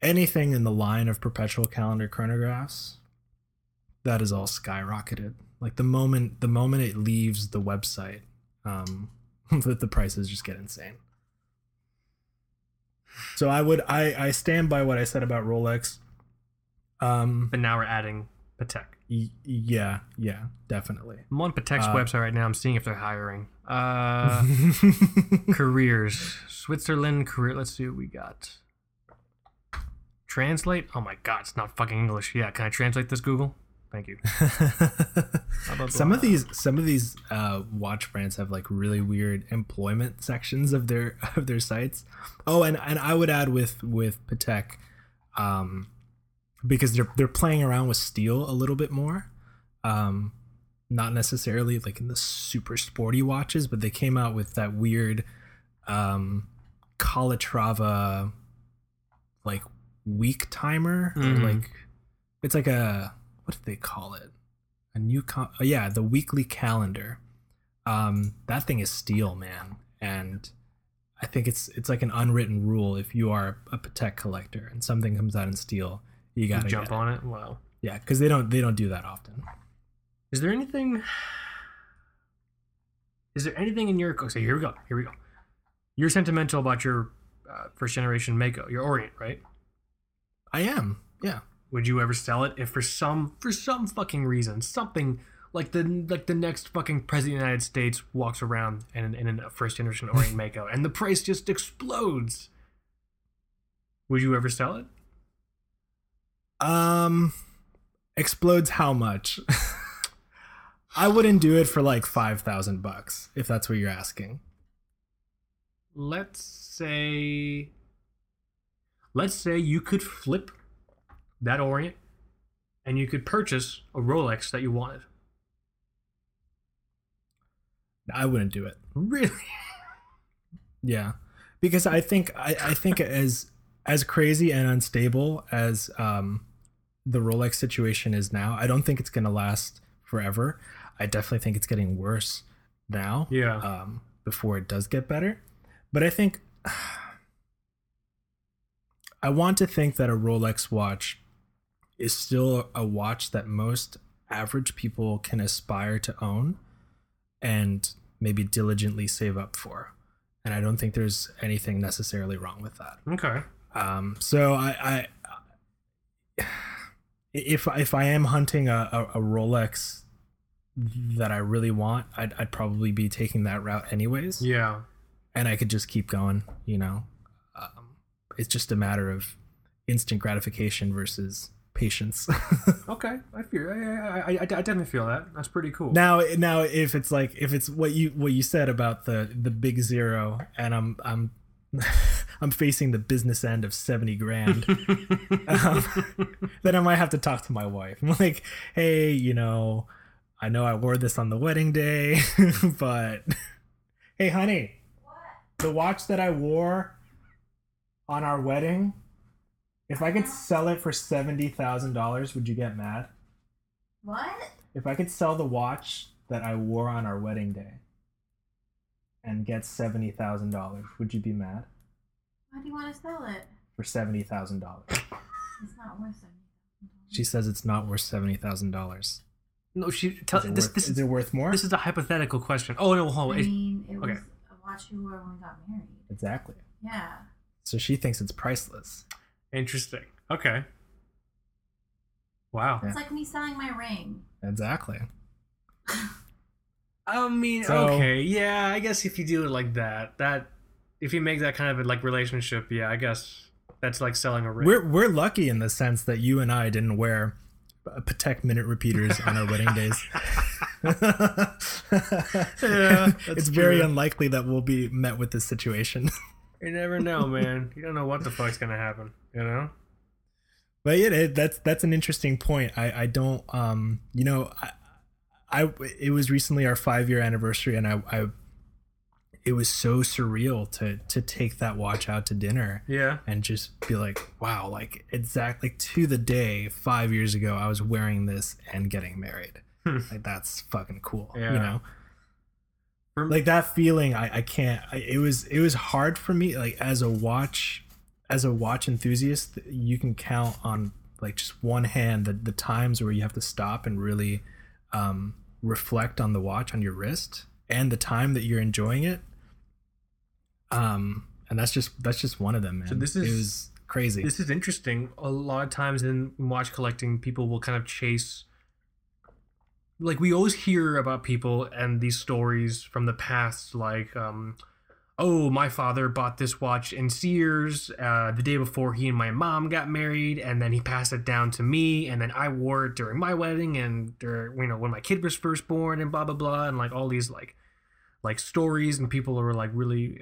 Speaker 1: anything in the line of perpetual calendar chronographs, that is all skyrocketed. Like the moment the moment it leaves the website, um, that the prices just get insane. So I would I I stand by what I said about Rolex. Um
Speaker 2: But now we're adding Patek.
Speaker 1: Y- yeah, yeah, definitely.
Speaker 2: I'm on Patek's
Speaker 1: Uh,
Speaker 2: website right now. I'm seeing if they're hiring. Uh, careers, Switzerland career. Let's see what we got. Translate. Oh my god, it's not fucking English. Yeah, can I translate this, Google? Thank you. Blah, blah,
Speaker 1: some of these some of these uh, watch brands have like really weird employment sections of their of their sites. Oh, and and I would add with with Patek, um, because they're they're playing around with steel a little bit more. Um, not necessarily like in the super sporty watches, but they came out with that weird um, Calatrava like week timer
Speaker 2: Mhm.
Speaker 1: like it's like a what do they call it? A new con- oh, yeah, the weekly calendar. Um, that thing is steel, man, and I think it's it's like an unwritten rule. If you are a Patek collector and something comes out in steel, you
Speaker 2: You
Speaker 1: gotta
Speaker 2: jump on it. Wow.
Speaker 1: Yeah, because they don't they don't do that often.
Speaker 2: Is there anything? Is there anything in your? Okay, here we go. Here we go. You're sentimental about your uh, first generation Mako, your Orient, right?
Speaker 1: I am, yeah.
Speaker 2: Would you ever sell it if for some for some fucking reason something like the like the next fucking president of the United States walks around in, in a first generation Orient Mako and the price just explodes? Would you ever sell it?
Speaker 1: Um, explodes how much? I wouldn't do it for like five thousand bucks if that's what you're asking.
Speaker 2: Let's say let's say you could flip that Orient and you could purchase a Rolex that you wanted.
Speaker 1: I wouldn't do it.
Speaker 2: Really?
Speaker 1: Yeah, because I think I, I think as as crazy and unstable as um the Rolex situation is now, I don't think it's gonna last forever. I definitely think it's getting worse now.
Speaker 2: Yeah.
Speaker 1: Um, before it does get better, but I think I want to think that a Rolex watch is still a watch that most average people can aspire to own and maybe diligently save up for. And I don't think there's anything necessarily wrong with that.
Speaker 2: Okay.
Speaker 1: Um, so I, I, if if I am hunting a, a, a Rolex that I really want, I'd, I'd probably be taking that route anyways,
Speaker 2: Yeah.
Speaker 1: and I could just keep going. You know, um, it's just a matter of instant gratification versus patience.
Speaker 2: Okay. I feel. I, I, I, I definitely feel that. That's pretty cool.
Speaker 1: now, now if it's like if it's what you what you said about the the big zero, and I'm I'm I'm facing the business end of seventy grand. um, then I might have to talk to my wife. I'm like, hey, you know, I know I wore this on the wedding day, but hey, honey, the watch that I wore on our wedding, if I could sell it for seventy thousand dollars, would you get mad?
Speaker 3: What?
Speaker 1: If I could sell the watch that I wore on our wedding day and get seventy thousand dollars, would you be mad
Speaker 3: Why do you want to sell it?
Speaker 1: for seventy thousand dollars?
Speaker 3: It's not worth it.
Speaker 1: She says it's not worth seventy thousand dollars.
Speaker 2: no, she. Tell,
Speaker 1: Is, it
Speaker 2: this.
Speaker 1: worth-
Speaker 2: This
Speaker 1: is
Speaker 2: is.
Speaker 1: it worth more?
Speaker 2: This is a hypothetical question. Oh no, hold. on.
Speaker 3: I
Speaker 2: on.
Speaker 3: mean, it was
Speaker 2: okay.
Speaker 3: a watch you wore when we got married.
Speaker 1: exactly.
Speaker 3: Yeah.
Speaker 1: So she thinks it's priceless.
Speaker 2: Interesting. Okay. Wow.
Speaker 3: It's like me selling my ring.
Speaker 1: Exactly.
Speaker 2: I mean,
Speaker 1: So-
Speaker 2: okay, yeah. I guess if you do it like that, that if you make that kind of a, like relationship, yeah, I guess that's like selling a ring.
Speaker 1: We're we're lucky in the sense that you and I didn't wear Patek minute repeaters on our wedding days.
Speaker 2: Yeah,
Speaker 1: it's very
Speaker 2: true.
Speaker 1: unlikely that we'll be met with this situation.
Speaker 2: you never know, man. You don't know what the fuck's gonna happen. You know?
Speaker 1: but yeah, it, that's that's an interesting point. I I don't um you know I, I it was recently our five year anniversary and I I it was so surreal to to take that watch out to dinner
Speaker 2: Yeah.
Speaker 1: and just be like, wow, like exactly to the day five years ago, I was wearing this and getting married.
Speaker 2: Hmm.
Speaker 1: like that's fucking cool,
Speaker 2: Yeah.
Speaker 1: you know. Like that feeling, I I can't. I, it was it was hard for me. Like as a watch, as a watch enthusiast, you can count on like just one hand the the times where you have to stop and really um, reflect on the watch on your wrist and the time that you're enjoying it Um, and that's just that's just one of them, man.
Speaker 2: So this
Speaker 1: it
Speaker 2: is-
Speaker 1: was crazy.
Speaker 2: This is interesting. A lot of times in watch collecting, people will kind of chase. Like we always hear about people and these stories from the past, like, um, oh, my father bought this watch in Sears uh, the day before he and my mom got married, and then he passed it down to me, and then I wore it during my wedding and during, you know when my kid was first born, and blah blah blah, and like all these like like stories, and people are like really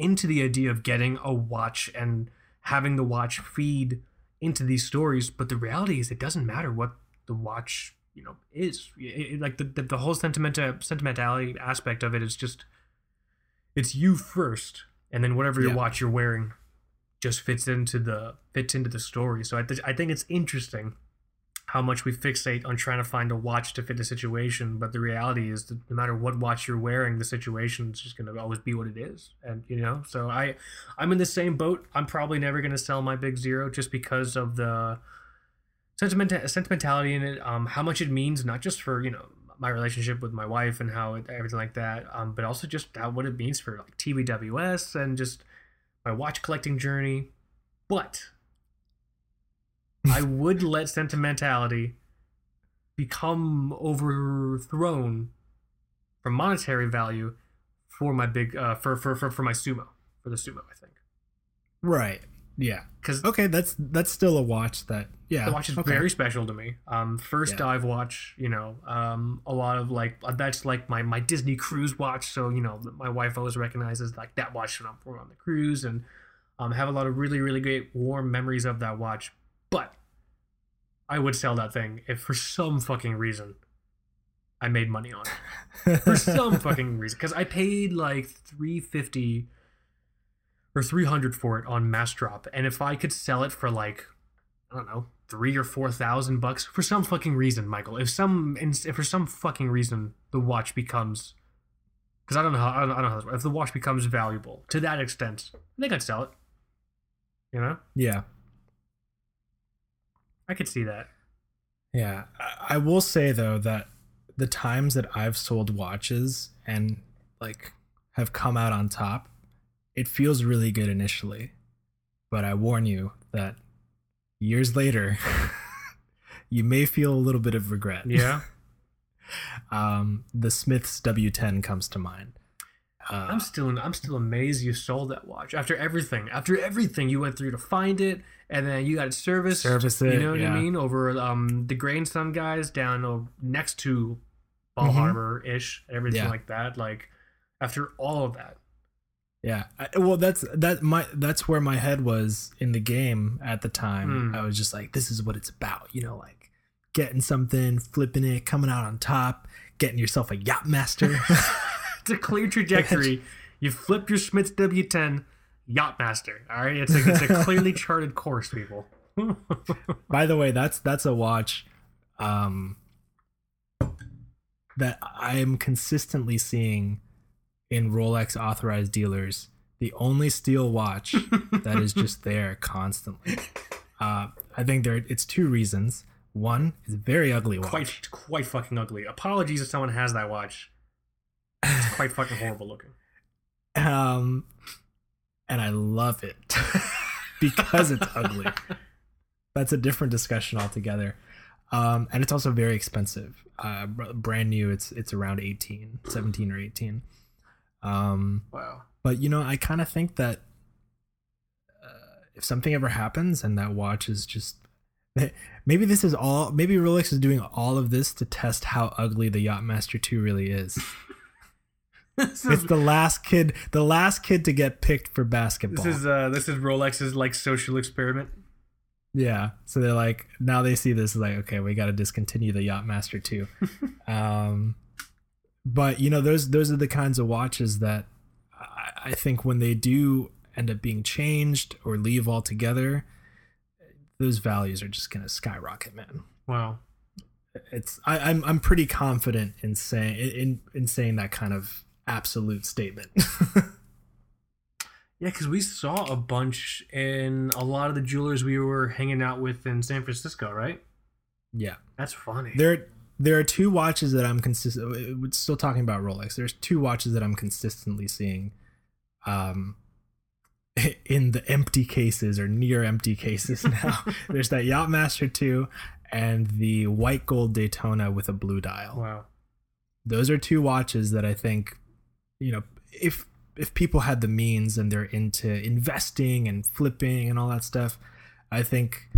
Speaker 2: into the idea of getting a watch and having the watch feed into these stories but the reality is it doesn't matter what the watch you know is It- it- like the, the, the whole sentimental uh, sentimentality aspect of it is just it's you first and then whatever your
Speaker 1: Yeah.
Speaker 2: watch you're wearing just fits into the fits into the story so i, th- I think it's interesting how much we fixate on trying to find a watch to fit the situation but the reality is that no matter what watch you're wearing the situation is just going to always be what it is. And you know so i i'm in the same boat. I'm probably never going to sell my big zero just because of the sentiment sentimentality in it um how much it means not just for you know my relationship with my wife and how it, everything like that um but also just how what it means for like TBWS and just my watch collecting journey. But I would let sentimentality become overthrown for monetary value for my big uh for for for, for my sumo for the sumo I think
Speaker 1: right. Yeah.
Speaker 2: because
Speaker 1: Okay, that's that's still a watch that yeah.
Speaker 2: the watch is
Speaker 1: okay.
Speaker 2: very special to me. Um, first
Speaker 1: Yeah.
Speaker 2: dive watch, you know, um, a lot of like uh, that's like my my Disney cruise watch. So you know, my wife always recognizes like that watch when I'm on the cruise, and um, have a lot of really really great warm memories of that watch. But I would sell that thing if for some fucking reason I made money on it for some fucking reason because I paid like three fifty or three hundred for it on Massdrop, and if I could sell it for like I don't know three or four thousand bucks for some fucking reason, Michael, if some if for some fucking reason the watch becomes because I don't know how I don't, I don't know how if the watch becomes valuable to that extent, I think I'd sell it. You know,
Speaker 1: yeah.
Speaker 2: I could see that.
Speaker 1: Yeah, I- will say though that the times that I've sold watches and like have come out on top, it feels really good initially. But I warn you that years later, you may feel a little bit of regret.
Speaker 2: Yeah,
Speaker 1: Um, the Smith's W10 comes to mind. Uh,
Speaker 2: I'm still I'm still amazed you sold that watch after everything after everything you went through to find it and then you got it serviced.
Speaker 1: Service
Speaker 2: You know what
Speaker 1: yeah.
Speaker 2: I mean? Over um the Grain Sun guys down uh, next to Bal
Speaker 1: Mhm.
Speaker 2: Harbour ish, everything
Speaker 1: Yeah.
Speaker 2: like that. Like after all of that,
Speaker 1: Yeah. I, well, that's that my that's where my head was in the game at the time.
Speaker 2: Hmm.
Speaker 1: I was just like, this is what it's about, you know, like getting something, flipping it, coming out on top, getting yourself a Yachtmaster.
Speaker 2: it's a clear trajectory. you flip your Smith's W10 Yachtmaster. All right, it's a, it's a clearly charted course, people.
Speaker 1: By the way, that's that's a watch um that I am consistently seeing in Rolex authorized dealers. The only steel watch that is just there constantly. Uh, I think there it's two reasons. One is a very ugly watch.
Speaker 2: quite quite fucking ugly. Apologies if someone has that watch. It's quite fucking horrible looking.
Speaker 1: um and i love it because it's ugly. That's a different discussion altogether. Um and it's also very expensive. Uh br- brand new it's it's around 18 17 or 18 um
Speaker 2: Wow.
Speaker 1: but you know i kind of think that uh, if something ever happens and that watch is just maybe this is all maybe rolex is doing all of this to test how ugly the yachtmaster 2 really is it's
Speaker 2: is
Speaker 1: the last kid the last kid to get picked for basketball
Speaker 2: this is uh this is Rolex's like social experiment.
Speaker 1: yeah so they're like now they see this like okay we got to discontinue the yachtmaster 2 um but you know those those are the kinds of watches that I, I think when they do end up being changed or leave altogether those values are just gonna skyrocket man
Speaker 2: Wow.
Speaker 1: it's I, I'm I'm pretty confident in saying in in saying that kind of absolute statement.
Speaker 2: Yeah, because we saw a bunch in a lot of the jewelers we were hanging out with in San Francisco, right?
Speaker 1: yeah,
Speaker 2: That's funny.
Speaker 1: there there are two watches that I'm consistent. Still talking about Rolex. There's two watches that I'm consistently seeing um, in the empty cases or near empty cases now. There's that Yachtmaster 2 and the white gold Daytona with a blue dial.
Speaker 2: Wow.
Speaker 1: Those are two watches that I think, you know, if if people had the means and they're into investing and flipping and all that stuff, I think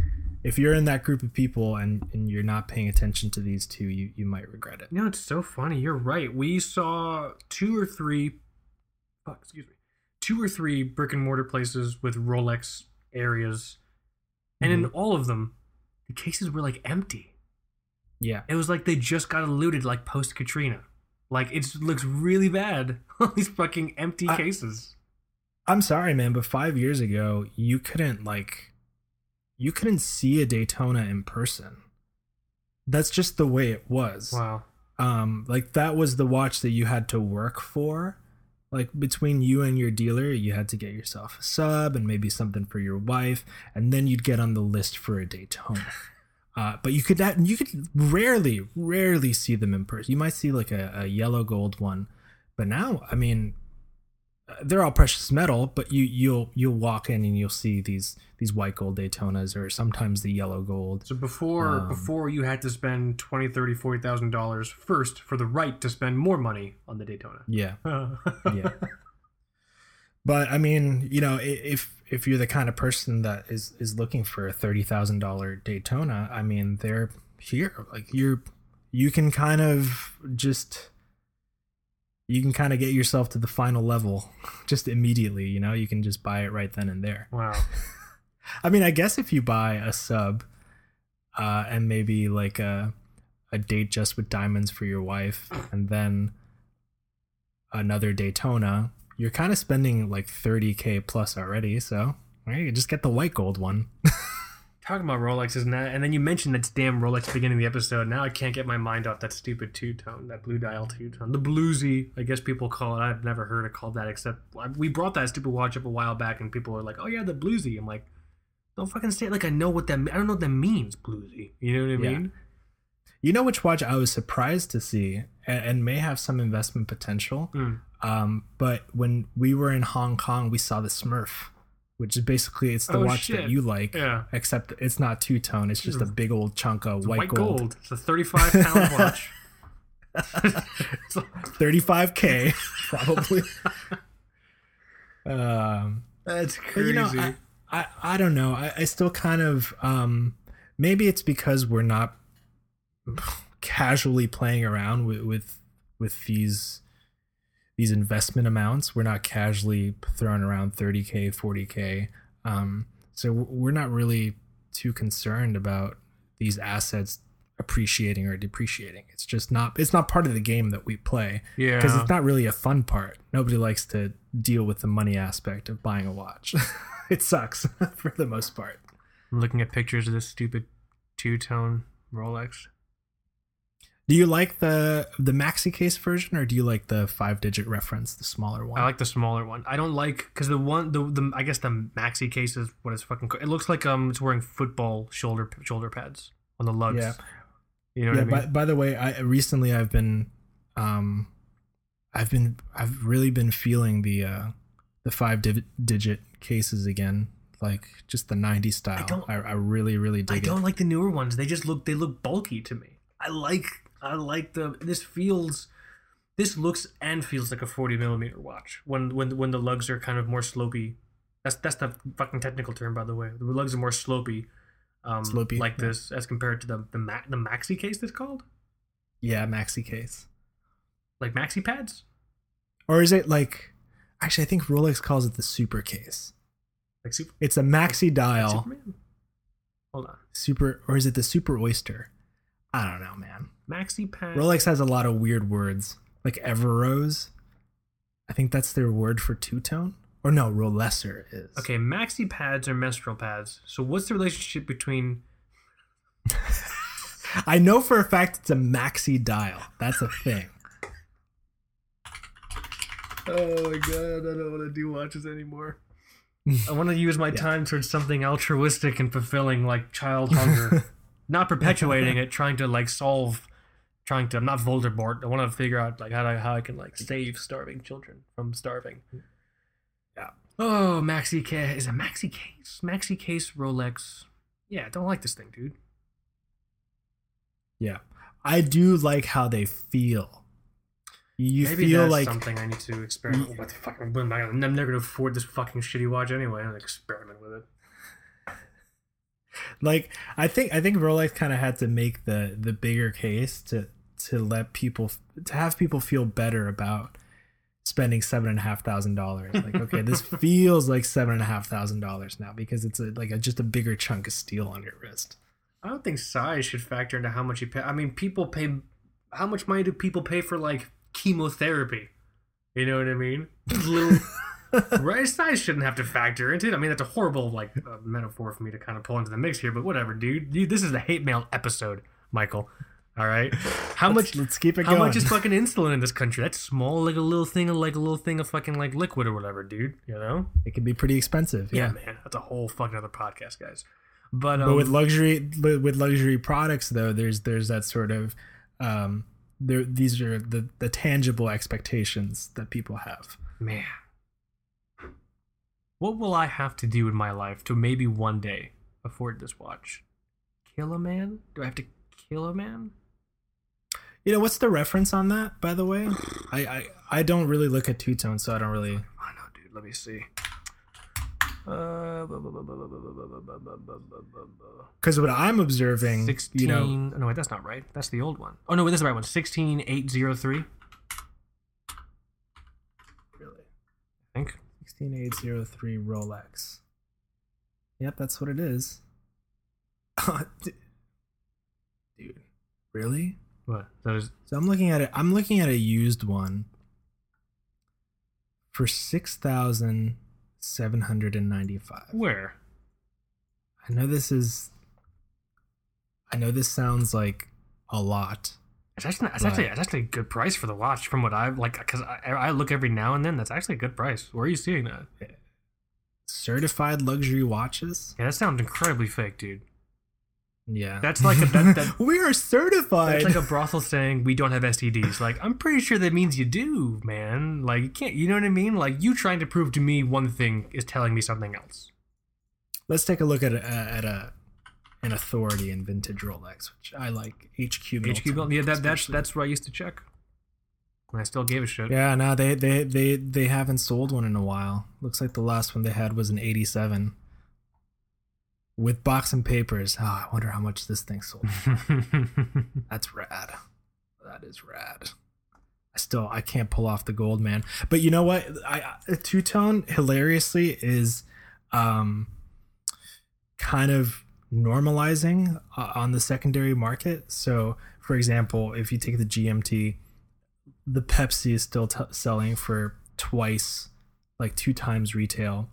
Speaker 1: if you're in that group of people and, and you're not paying attention to these two, you, you might regret it.
Speaker 2: You know, it's so funny. You're right. We saw two or three, excuse me, two or three brick and mortar places with Rolex areas, and in mm-hmm. all of them, the cases were like empty.
Speaker 1: Yeah.
Speaker 2: It was like they just got looted, like post Katrina. Like it looks really bad. All these fucking empty
Speaker 1: I-
Speaker 2: cases.
Speaker 1: I'm sorry, man, but five years ago, you couldn't like, you couldn't see a Daytona in person. That's just the way it was.
Speaker 2: Wow.
Speaker 1: Um, like that was the watch that you had to work for. Like between you and your dealer, you had to get yourself a sub and maybe something for your wife, and then you'd get on the list for a Daytona. Uh, but you could that you could rarely, rarely see them in person. You might see like a, a yellow gold one, but now, I mean, uh, they're all precious metal. But you you'll you'll walk in and you'll see these these white gold Daytonas or sometimes the yellow gold.
Speaker 2: So before
Speaker 1: Um,
Speaker 2: before you had to spend twenty, thirty, forty thousand dollars first for the right to spend more money on the Daytona.
Speaker 1: Yeah.
Speaker 2: yeah.
Speaker 1: yeah but i mean you know if if you're the kind of person that is is looking for a $30000 daytona i mean they're here. Like you're you can kind of just you can kind of get yourself to the final level just immediately you know? You can just buy it right then and there.
Speaker 2: Wow.
Speaker 1: i mean i guess if you buy a sub uh and maybe like a a date just with diamonds for your wife and then another daytona you're kind of spending like 30k plus already so right, you just get the white gold one
Speaker 2: Talking about Rolexes and that, and then you mentioned that damn Rolex at the beginning of the episode. Now I can't get my mind off that stupid two tone, that blue dial two tone, the bluesy. I guess people call it. I've never heard it called that, except we brought that stupid watch up a while back, and people were like, "Oh yeah, the bluesy." I'm like, don't fucking say it like I know what that. I don't know what that means, bluesy. You know what I mean?" Yeah.
Speaker 1: you know which watch i was surprised to see and, and may have some investment potential
Speaker 2: Mm.
Speaker 1: Um but when we were in hong kong we saw the smurf which is basically it's the
Speaker 2: Oh,
Speaker 1: watch
Speaker 2: shit.
Speaker 1: that you like
Speaker 2: Yeah.
Speaker 1: except it's not two-tone it's just a big old chunk of white,
Speaker 2: White,
Speaker 1: gold.
Speaker 2: gold. It's a 35 pound watch.
Speaker 1: 35k probably um
Speaker 2: That's crazy.
Speaker 1: you know I, I i don't know I, I still kind of um maybe it's because we're not casually playing around with with with these these investment amounts we're not casually throwing around 30k 40k um so we're not really too concerned about these assets appreciating or depreciating it's just not it's not part of the game that we play
Speaker 2: yeah.
Speaker 1: because it's not really a fun part. Nobody likes to deal with the money aspect of buying a watch. it sucks for the most part.
Speaker 2: I'm looking at pictures of this stupid two tone Rolex.
Speaker 1: Do you like the the maxi case version or do you like the five digit reference, the smaller one?
Speaker 2: I like the smaller one. I don't like because the one the, the I guess the maxi case is what it's fucking. co- It looks like um it's wearing football shoulder shoulder pads on the lugs.
Speaker 1: Yeah.
Speaker 2: You know
Speaker 1: yeah.
Speaker 2: what I
Speaker 1: By,
Speaker 2: mean?
Speaker 1: by the way, I recently I've been, um, I've been I've really been feeling the uh the five div- digit cases again, like just the '90s style.
Speaker 2: don't-
Speaker 1: I, I really really
Speaker 2: I
Speaker 1: dig it.
Speaker 2: don't like the newer ones. They just look they look bulky to me. I like I like the this feels this looks and feels like a 40 millimeter watch when when when the lugs are kind of more slopey. That's that's the fucking technical term by the way. The lugs are more slopey. Um,
Speaker 1: Slopey,
Speaker 2: like
Speaker 1: yeah.
Speaker 2: this as compared to the the, ma- the maxi case that's called
Speaker 1: Yeah, maxi case.
Speaker 2: like maxi pads
Speaker 1: Or is it like actually I think Rolex calls it the super case.
Speaker 2: like super
Speaker 1: It's a maxi dial
Speaker 2: Superman? hold on
Speaker 1: super or is it the super oyster? I don't know, man.
Speaker 2: Maxi pad
Speaker 1: Rolex has a lot of weird words. Like Everose. I think that's their word for two tone. Or no, Rolesor is.
Speaker 2: okay maxi pads are menstrual pads so what's the relationship between
Speaker 1: I know for a fact it's a maxi dial. That's a thing.
Speaker 2: Oh my god, I don't want to do watches anymore. I want to use my time towards something altruistic and fulfilling, like child hunger. not perpetuating it, trying to like solve, trying to. I'm not Voldemort. I want to figure out like how I, how I can like save starving children from starving. Hmm. Yeah. Oh, maxi case is a maxi case, maxi case Rolex. Yeah, I don't like this thing, dude.
Speaker 1: Yeah, I do like how they feel. You
Speaker 2: Maybe
Speaker 1: feel like
Speaker 2: something I need to experiment with. Fucking, I'm not gonna- I'm never gonna afford this fucking shitty watch anyway. I'm gonna experiment with it.
Speaker 1: Like I think I think Rolex kind of had to make the the bigger case to to let people to have people feel better about spending seven and a half thousand dollars. Like, okay, this feels like seven and a half thousand dollars now because it's a, like a, just a bigger chunk of steel on your wrist.
Speaker 2: I don't think size should factor into how much you pay. I mean, people pay. How much money do people pay for like chemotherapy? You know what I mean? Little right size shouldn't have to factor into it. I mean, that's a horrible like uh, metaphor for me to kind of pull into the mix here. But whatever, dude. dude this is the hate mail episode, Michael. All right. How
Speaker 1: Let's-
Speaker 2: much?
Speaker 1: Let's keep it
Speaker 2: How
Speaker 1: going.
Speaker 2: much is fucking insulin in this country? That's small, like a little thing like a little thing of fucking like liquid or whatever, dude. You know?
Speaker 1: it can be pretty expensive.
Speaker 2: Yeah,
Speaker 1: Yeah.
Speaker 2: man. That's a whole fucking other podcast, guys. But um,
Speaker 1: but with luxury with with luxury products though there's there's that sort of um there these are the the tangible expectations that people have
Speaker 2: Man. What will I have to do in my life to maybe one day afford this watch? Kill a man? Do I have to kill a man?
Speaker 1: You know what's the reference on that, by the way? I I, I don't really look at two tone, so I don't really.
Speaker 2: I know, dude. Let me see.
Speaker 1: Because what I'm observing,
Speaker 2: 16,
Speaker 1: you know,
Speaker 2: no, wait, that's not right. That's the old one. Oh no, wait, that's the right one. Sixteen
Speaker 1: eight
Speaker 2: zero three.
Speaker 1: 16803 rolex yep that's what it is dude really
Speaker 2: What? That is.
Speaker 1: So I'm looking at it. I'm looking at a used one for six thousand seven hundred and ninety-five.
Speaker 2: Where?
Speaker 1: I know this is. I know this sounds like a lot.
Speaker 2: It's actually, it's actually, it's actually a good price for the watch from what I've like, because I, I look every now and then. That's actually a good price. Where are you seeing that?
Speaker 1: Certified luxury watches.
Speaker 2: Yeah, that sounds incredibly fake, dude.
Speaker 1: Yeah,
Speaker 2: That's like a, that, that,
Speaker 1: we are certified.
Speaker 2: That's like a brothel saying we don't have STDs. Like, I'm pretty sure that means you do, man. Like, you can't, you know what I mean? Like, you trying to prove to me one thing is telling me something else.
Speaker 1: Let's take a look at a, at a an authority in vintage Rolex, which I like. HQ Milton,
Speaker 2: HQ Milton, yeah, that, that's that's where I used to check. And I still gave a shit.
Speaker 1: Yeah, no, they they they they haven't sold one in a while. Looks like the last one they had was an '87 with box and papers. Oh, I wonder how much this thing sold. That's rad. That is rad. I still I can't pull off the gold man, but you know what? I two tone hilariously is um kind of normalizing uh, on the secondary market. So, for example, if you take the GMT, the Pepsi is still t- selling for twice, like two times retail,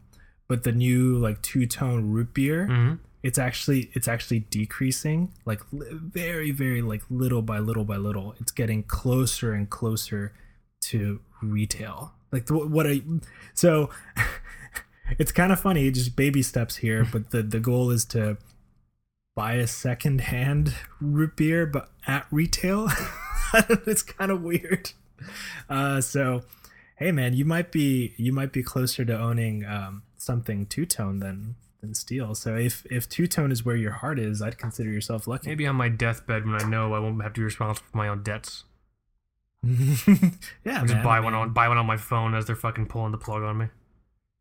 Speaker 1: but the new like two tone root beer,
Speaker 2: hmm
Speaker 1: it's actually it's actually decreasing, like li- very very like little by little by little. It's getting closer and closer to retail. Like the, what I so. It's kind of funny, just baby steps here, but the, the goal is to buy a second hand root beer, but at retail. it's kind of weird. Uh, so, hey man, you might be you might be closer to owning um, something two tone than than steel. So if if two tone is where your heart is, I'd consider yourself lucky.
Speaker 2: Maybe on my deathbed when I know I won't have to be responsible for my own debts.
Speaker 1: yeah,
Speaker 2: I'll just
Speaker 1: man,
Speaker 2: buy
Speaker 1: I
Speaker 2: one on buy one on my phone as they're fucking pulling the plug on me.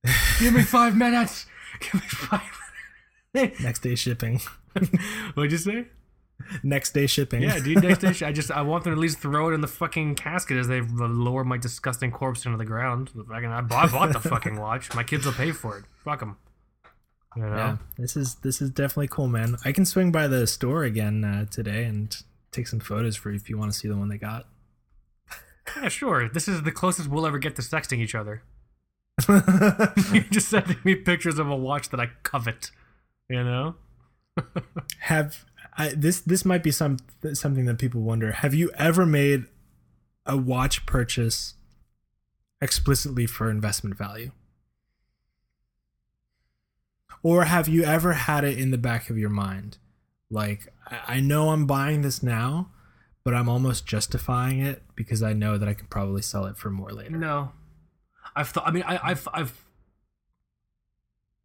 Speaker 2: Give me five minutes. Give me five minutes.
Speaker 1: next day shipping.
Speaker 2: What'd you say?
Speaker 1: next day shipping.
Speaker 2: Yeah, dude. Next day, I just I want them to at least throw it in the fucking casket as they lower my disgusting corpse into the ground. Fucking, I bought, I bought the fucking watch. My kids will pay for it. Fuck them. You know?
Speaker 1: Yeah, this is this is definitely cool, man. I can swing by the store again uh, today and take some photos for you if you want to see the one they got.
Speaker 2: Yeah, sure. This is the closest we'll ever get to sexting each other. You're just sending me pictures of a watch that I covet. You know?
Speaker 1: Have I, this this might be some something that people wonder. Have you ever made a watch purchase explicitly for investment value? Or have you ever had it in the back of your mind? Like, I I know I'm buying this now, but I'm almost justifying it because I know that I can probably sell it for more later.
Speaker 2: No. I've thought. I mean, I, I've I've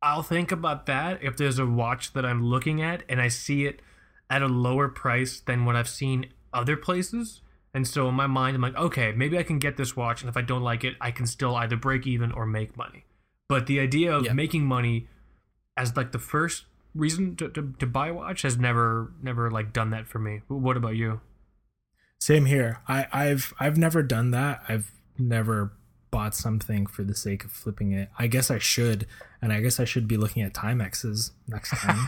Speaker 2: I'll think about that if there's a watch that I'm looking at and I see it at a lower price than what I've seen other places. And so in my mind, I'm like, okay, maybe I can get this watch, and if I don't like it, I can still either break even or make money. But the idea of
Speaker 1: Yeah.
Speaker 2: making money as like the first reason to, to, to buy a watch has never never like done that for me. What about you?
Speaker 1: Same here. I, I've I've never done that. I've never bought something for the sake of flipping it. I guess I should, and I guess I should be looking at Timexes next time.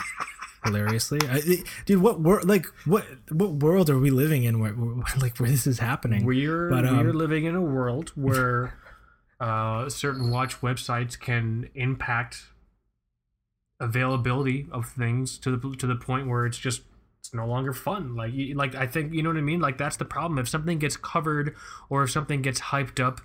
Speaker 1: Hilariously, I, dude, what world? Like, what what world are we living in where, where like where this is happening?
Speaker 2: We're
Speaker 1: But, um,
Speaker 2: we're living in a world where uh, certain watch websites can impact availability of things to the to the point where it's just it's no longer fun. Like like I think you know what I mean. Like that's the problem. If something gets covered or if something gets hyped up,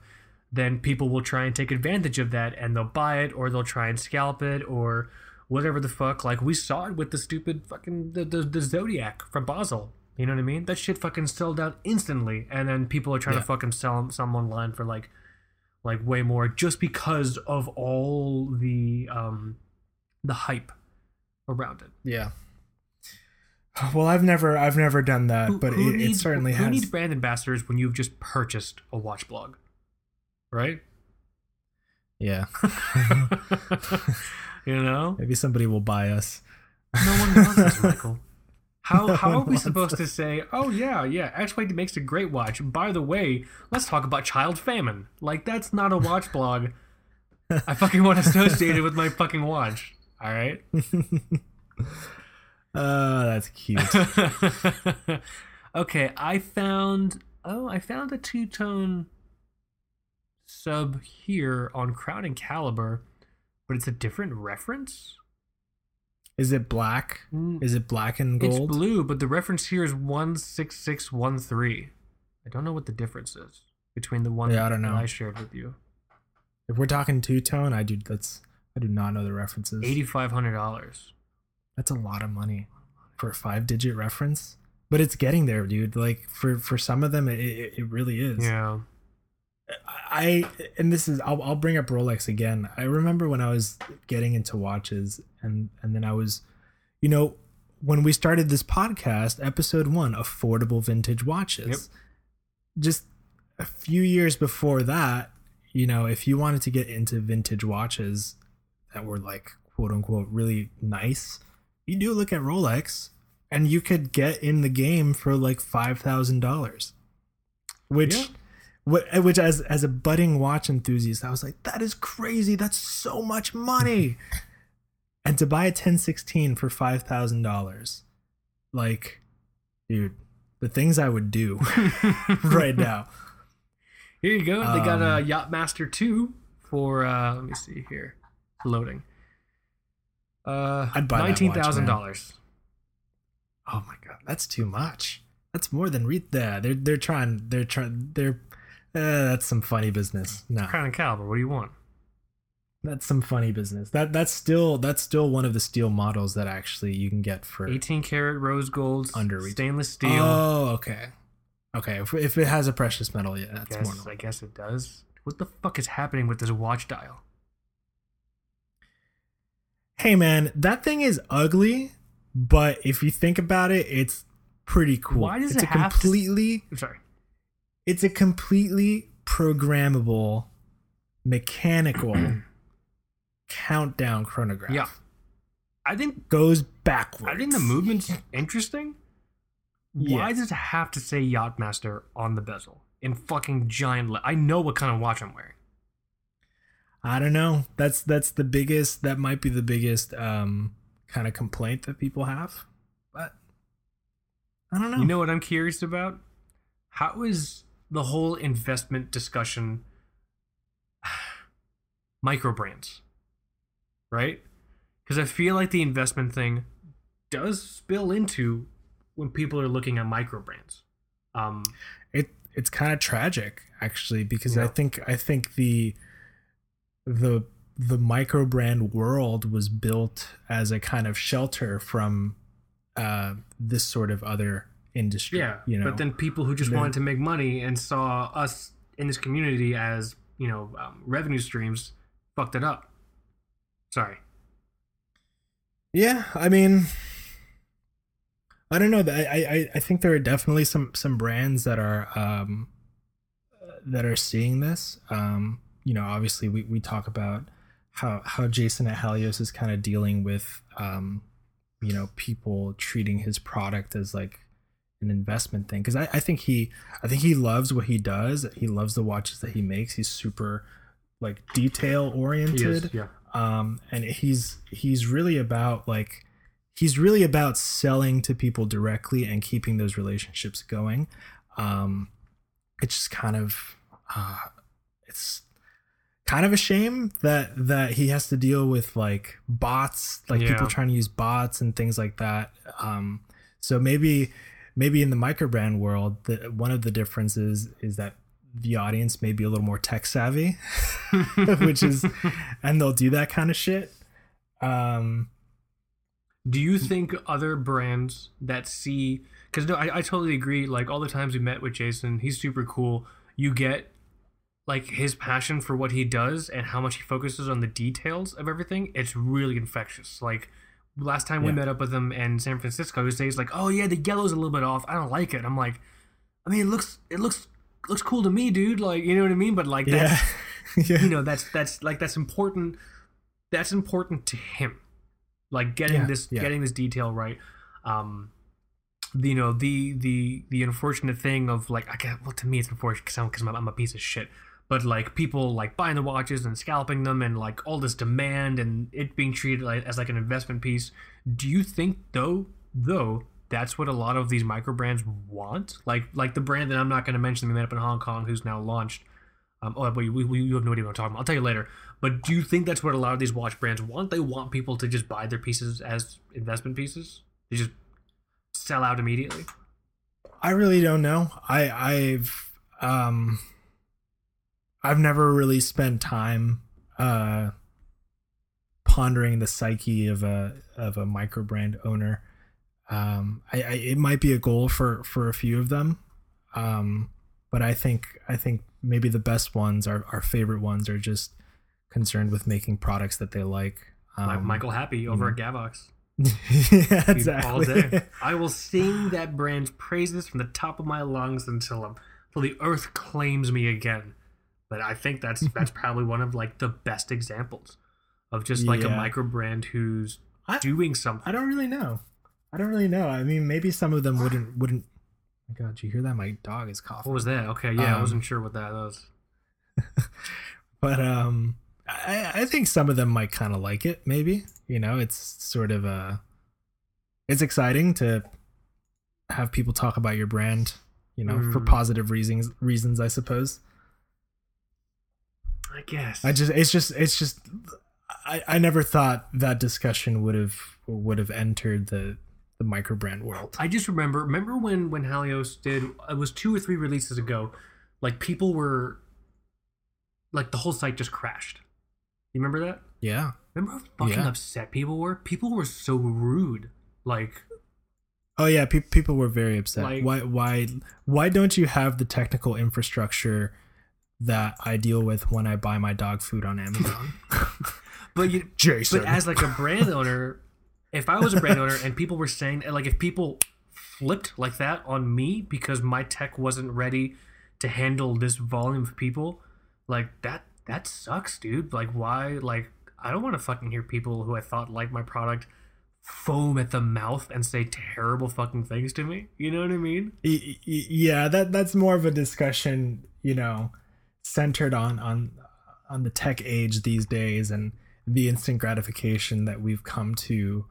Speaker 2: then people will try and take advantage of that and they'll buy it or they'll try and scalp it or whatever the fuck. Like we saw it with the stupid fucking the, the, the Zodiac from Basel. You know what I mean? That shit fucking sold out instantly, and then people are trying
Speaker 1: Yeah.
Speaker 2: to fucking sell them some online for like like way more just because of all the um the hype around it.
Speaker 1: Yeah. Well, I've never I've never done that,
Speaker 2: Who-
Speaker 1: but
Speaker 2: who
Speaker 1: it, it
Speaker 2: needs-
Speaker 1: certainly
Speaker 2: who
Speaker 1: has.
Speaker 2: needs brand ambassadors when you've just purchased a watch blog, right?
Speaker 1: yeah.
Speaker 2: you know,
Speaker 1: Maybe somebody will buy us.
Speaker 2: no one wants us, Michael. How how are we supposed to say? Oh yeah, yeah. Actually, makes a great watch. By the way, let's talk about child famine. Like that's not a watch blog. I fucking want associated with my fucking watch. All right.
Speaker 1: Uh, that's cute.
Speaker 2: okay, I found oh, I found a two tone sub here on Crown and Caliber, but it's a different reference.
Speaker 1: Is it black?
Speaker 2: Mm,
Speaker 1: Is it black and gold?
Speaker 2: It's blue, but the reference here is one six six one three. I don't know what the difference is between the one
Speaker 1: Yeah, I don't know.
Speaker 2: I shared with you.
Speaker 1: If we're talking two tone, I do. That's I do not know the references.
Speaker 2: Eighty five hundred dollars.
Speaker 1: That's a lot of money for a five digit reference. But it's getting there, dude. Like for for some of them, it it, it really is.
Speaker 2: Yeah.
Speaker 1: I and this is I'll, I'll bring up Rolex again. I remember when I was getting into watches and and then I was you know when we started this podcast episode 1 affordable vintage watches.
Speaker 2: Yep.
Speaker 1: Just a few years before that, you know, if you wanted to get into vintage watches that were like quote unquote really nice, you do look at Rolex and you could get in the game for like $5,000. Which
Speaker 2: Yeah.
Speaker 1: Which as as a budding watch enthusiast i was like that is crazy that's so much money and to buy a 1016 for $5000 like dude the things i would do right now
Speaker 2: Here you go. They got a
Speaker 1: Um,
Speaker 2: Yachtmaster 2 for uh let me see here. Loading. Uh
Speaker 1: I'd buy
Speaker 2: nineteen thousand dollars.
Speaker 1: oh my god that's too much that's more than re- yeah, they're they're trying they're trying they're uh, that's some funny business no
Speaker 2: Crown and Caliber, what do you want?
Speaker 1: that's some funny business that that's still that's still one of the steel models that actually you can get for
Speaker 2: 18 karat rose gold
Speaker 1: Under
Speaker 2: stainless steel.
Speaker 1: Oh, okay. Okay, if, if it has a precious metal, yeah, that's more
Speaker 2: guess,
Speaker 1: normal.
Speaker 2: I guess it does. What the fuck is happening with this watch dial?
Speaker 1: Hey man, that thing is ugly, but if you think about it, it's pretty cool.
Speaker 2: Why does
Speaker 1: it's
Speaker 2: it
Speaker 1: a
Speaker 2: have to-
Speaker 1: completely
Speaker 2: I'm sorry.
Speaker 1: It's a completely programmable mechanical countdown chronograph.
Speaker 2: Yeah. I think
Speaker 1: Goes backwards.
Speaker 2: I think the movement's interesting. Why does it have to say Yachtmaster on the bezel in fucking giant? Le- I know what kind of watch I'm wearing.
Speaker 1: I don't know. That's that's the biggest that might be the biggest um kind of complaint that people have. But I don't know.
Speaker 2: You know what I'm curious about? How is the whole investment discussion micro brands? Right? Because I feel like the investment thing does spill into when people are looking at micro brands. Um,
Speaker 1: it it's kind of tragic actually because I think I think the the the micro brand world was built as a kind of shelter from uh this sort of other industry.
Speaker 2: yeah,
Speaker 1: you know.
Speaker 2: but then people who just
Speaker 1: Then-
Speaker 2: wanted to make money and saw us in this community as you know um, revenue streams fucked it up. Sorry.
Speaker 1: Yeah, I mean, I don't know. I I I think there are definitely some some brands that are um that are seeing this. Um, you know, obviously we we talk about how how Jason at Halios is kind of dealing with um, you know, people treating his product as like an investment thing because I, I think he I think he loves what he does. He loves the watches that he makes. He's super like detail oriented
Speaker 2: yeah.
Speaker 1: um and he's he's really about like he's really about selling to people directly and keeping those relationships going um it's just kind of uh it's kind of a shame that that he has to deal with like bots like
Speaker 2: Yeah.
Speaker 1: people trying to use bots and things like that um so maybe maybe in the microbrand world the, one of the differences is that the audience may be a little more tech savvy which is and they'll do that kind of shit um
Speaker 2: Do you think other brands that see because no, I, I totally agree. Like all the times we met with Jason, he's super cool. You get like his passion for what he does and how much he focuses on the details of everything. It's really infectious. Like last time we met up with him in San Francisco, he says like, "Oh yeah, the yellow's a little bit off. I don't like it." I'm like, I mean, it looks it looks looks cool to me, dude. Like you know what I mean? But like that's
Speaker 1: yeah yeah
Speaker 2: you know that's that's like that's important that's important to him like getting
Speaker 1: Yeah,
Speaker 2: this
Speaker 1: yeah.
Speaker 2: getting this detail right um the, you know the the the unfortunate thing of like i get well to me it's unfortunate because I'm, 'cause I'm, I'm a piece of shit but like people like buying the watches and scalping them and like all this demand and it being treated like, as like an investment piece do you think though though that's what a lot of these micro brands want like like the brand that i'm not going to mention we met up in hong kong who's now launched um, oh, but we, we, you have no idea what I'm talking about. I'll tell you later. But do you think that's what a lot of these watch brands want? They want people to just buy their pieces as investment pieces. They just sell out immediately.
Speaker 1: i really don't know i i've um i've never really spent time uh pondering the psyche of a of a micro brand owner um I, I it might be a goal for for a few of them um but i think i think maybe the best ones our, our favorite ones are just concerned with making products that they like
Speaker 2: like
Speaker 1: um,
Speaker 2: Michael Happe over at Gavox.
Speaker 1: yeah exactly.
Speaker 2: I will sing that brand's praises from the top of my lungs until until the earth claims me again. But I think that's that's probably one of like the best examples of just like a
Speaker 1: Yeah.
Speaker 2: micro brand who's
Speaker 1: I-
Speaker 2: doing something.
Speaker 1: I don't really know. I don't really know. I mean, maybe some of them wouldn't wouldn't. Oh my God, you hear that? My dog is coughing.
Speaker 2: What was that? Okay, yeah, I
Speaker 1: Um,
Speaker 2: wasn't sure what that was.
Speaker 1: But um, I I think some of them might kind of like it. Maybe you know, it's sort of a. It's exciting to have people talk about your brand. You know, for
Speaker 2: Mm.
Speaker 1: positive reasons. Reasons, I suppose.
Speaker 2: I guess.
Speaker 1: I just, it's just, it's just. I, I never thought that discussion would have would have entered the the micro brand world.
Speaker 2: I just remember remember when when Halios did it was two or three releases ago, like people were like the whole site just crashed. You remember that?
Speaker 1: Yeah.
Speaker 2: Remember how fucking
Speaker 1: Yeah.
Speaker 2: upset people were? People were so rude. Like
Speaker 1: Oh yeah, pe- people were very upset.
Speaker 2: Like-
Speaker 1: why why why don't you have the technical infrastructure that I deal with when I buy my dog food on Amazon?
Speaker 2: but you
Speaker 1: Jason.
Speaker 2: but as like a brand owner, if I was a brand owner and people were saying like if people flipped like that on me because my tech wasn't ready to handle this volume of people, like that that sucks, dude. Like why like I don't want to fucking hear people who I thought liked my product foam at the mouth and say terrible fucking things to me. You know what I mean?
Speaker 1: Yeah, that that's more of a discussion, you know, centered on on on the tech age these days and the instant gratification that we've come to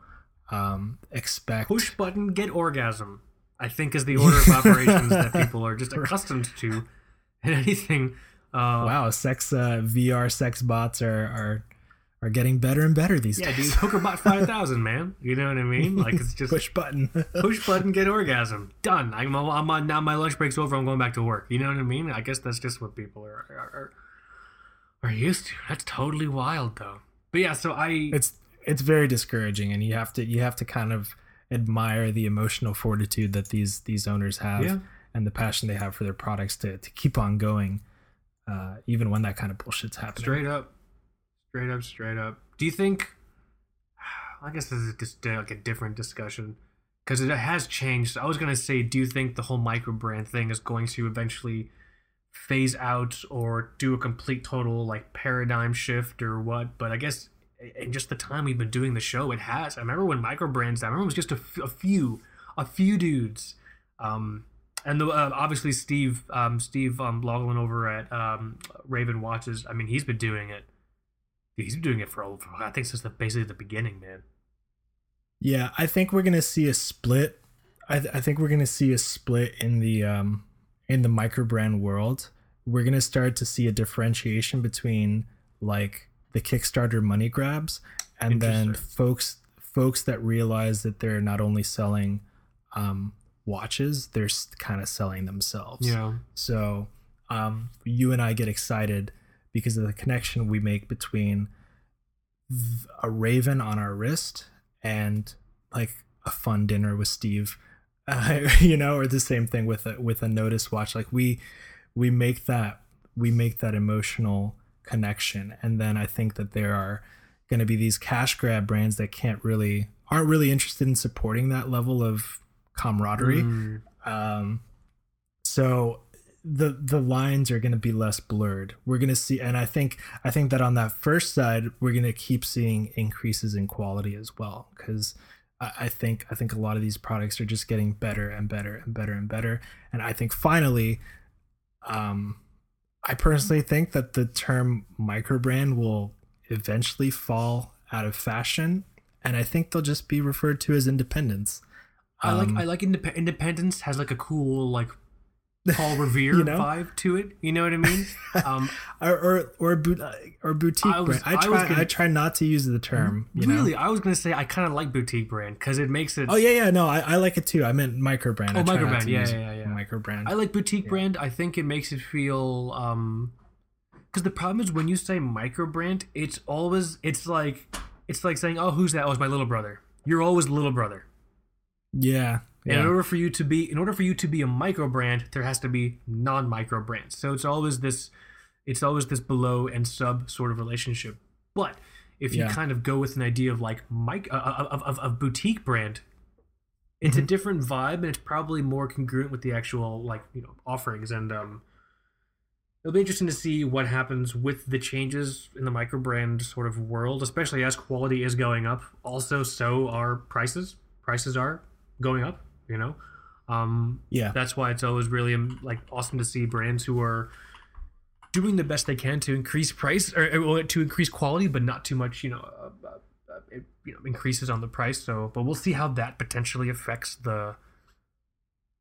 Speaker 1: um expect.
Speaker 2: Push button, get orgasm. I think is the order of operations that people are just accustomed to, and anything. Uh,
Speaker 1: Wow, sex uh, VR sex bots are are are getting better and better these
Speaker 2: Yeah, dude,
Speaker 1: days.
Speaker 2: Hookerbot five thousand, man. You know what I mean? Like it's just push, button,
Speaker 1: Push button.
Speaker 2: button, get orgasm, done. I'm, I'm on now. My lunch break's over. I'm going back to work. You know what I mean? I guess that's just what people are are, are, are used to. That's totally wild, though. But yeah, so I
Speaker 1: it's it's very discouraging and you have to you have to kind of admire the emotional fortitude that these these owners have
Speaker 2: Yeah.
Speaker 1: and the passion they have for their products to, to keep on going uh, even when that kind of bullshit's happening
Speaker 2: straight up, straight up, straight up. Do you think? I guess this is just uh, like a different discussion because it has changed. I was gonna say, do you think the whole micro brand thing is going to eventually phase out or do a complete total like paradigm shift or what? But I guess in just the time we've been doing the show, it has. I remember when micro brands. I remember it was just a, f- a few, a few dudes. Um, and the, uh, obviously Steve, um, Steve um, Loughlin over at um, Raven Watches. I mean, he's been doing it. He's been doing it for, for I think since the basically the beginning, man.
Speaker 1: Yeah, I think we're gonna see a split. I, th- I think we're gonna see a split in the um in the micro brand world. We're gonna start to see a differentiation between like the Kickstarter money grabs and then folks folks that realize that they're not only selling um watches, they're kind of selling themselves.
Speaker 2: Yeah.
Speaker 1: So um, you and I get excited because of the connection we make between a raven on our wrist and like a fun dinner with Steve, uh, you know, or the same thing with a with a Nodus watch. Like we we make that we make that emotional connection, and then I think that there are going to be these cash grab brands that can't really aren't really interested in supporting that level of camaraderie.
Speaker 2: Mm.
Speaker 1: Um, so the the lines are going to be less blurred. We're going to see, and I think I think that on that first side, we're going to keep seeing increases in quality as well, because I, I think I think a lot of these products are just getting better and better and better and better. And I think finally, um, I personally think that the term micro brand will eventually fall out of fashion, and I think they'll just be referred to as independents.
Speaker 2: I like
Speaker 1: Um,
Speaker 2: I like indep- Independence has like a cool like Paul Revere
Speaker 1: You know?
Speaker 2: vibe to it. You know what I mean? Um,
Speaker 1: or or or, or boutique
Speaker 2: I was-
Speaker 1: brand. I
Speaker 2: I
Speaker 1: try
Speaker 2: gonna-
Speaker 1: try not to use the term. You know?
Speaker 2: really, I was gonna say I kind of like boutique brand because it makes it.
Speaker 1: Oh yeah, yeah. No, I, I like it too. I meant micro brand.
Speaker 2: Oh,
Speaker 1: I
Speaker 2: micro brand, yeah, yeah, yeah, yeah.
Speaker 1: Micro brand.
Speaker 2: I like boutique brand. I think it makes it feel um because the problem is when you say micro brand, it's always it's like it's like saying, "Oh, who's that? Oh, it's my little brother." You're always little brother.
Speaker 1: yeah.
Speaker 2: And in order for you to be in order for you to be a micro brand, there has to be non-micro brands. So it's always this it's always this below and sub sort of relationship. But if you
Speaker 1: Yeah.
Speaker 2: kind of go with an idea of like mic uh, of, of, of boutique brand, it's a
Speaker 1: Mhm.
Speaker 2: different vibe and it's probably more congruent with the actual like you know offerings and um it'll be interesting to see what happens with the changes in the micro brand sort of world especially as quality is going up also so are prices prices are going up you know? Um
Speaker 1: Yeah.
Speaker 2: that's why it's always really um, like awesome to see brands who are doing the best they can to increase price or, to increase quality but not too much you know uh, uh, uh, it, you know increases on the price. So but we'll see how that potentially affects the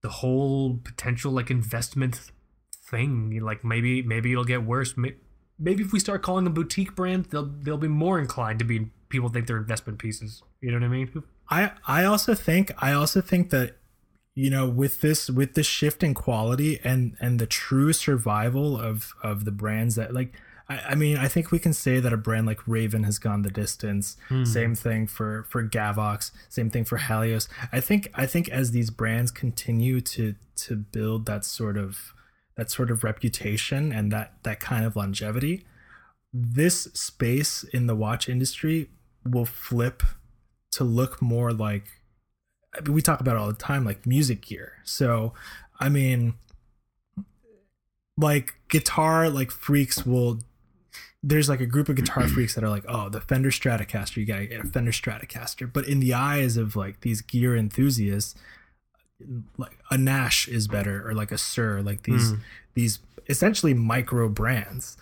Speaker 2: the whole potential like investment thing. Like maybe maybe it'll get worse. Maybe if we start calling them boutique brands they'll they'll be more inclined to be people think they're investment pieces. You know what i mean
Speaker 1: I I also think I also think that you know with this with this shift in quality and and the true survival of of the brands that like I, I mean I think we can say that a brand like Raven has gone the distance. Hmm. Same thing for for Gavox. Same thing for Halios. I think I think as these brands continue to to build that sort of that sort of reputation and that that kind of longevity, this space in the watch industry will flip to look more like I mean, we talk about it all the time like music gear. So i mean like guitar like freaks will there's like a group of guitar freaks that are like oh the fender stratocaster you gotta get a fender stratocaster. But in the eyes of like these gear enthusiasts like a nash is better or like a Suhr like these
Speaker 2: Hmm.
Speaker 1: these essentially micro brands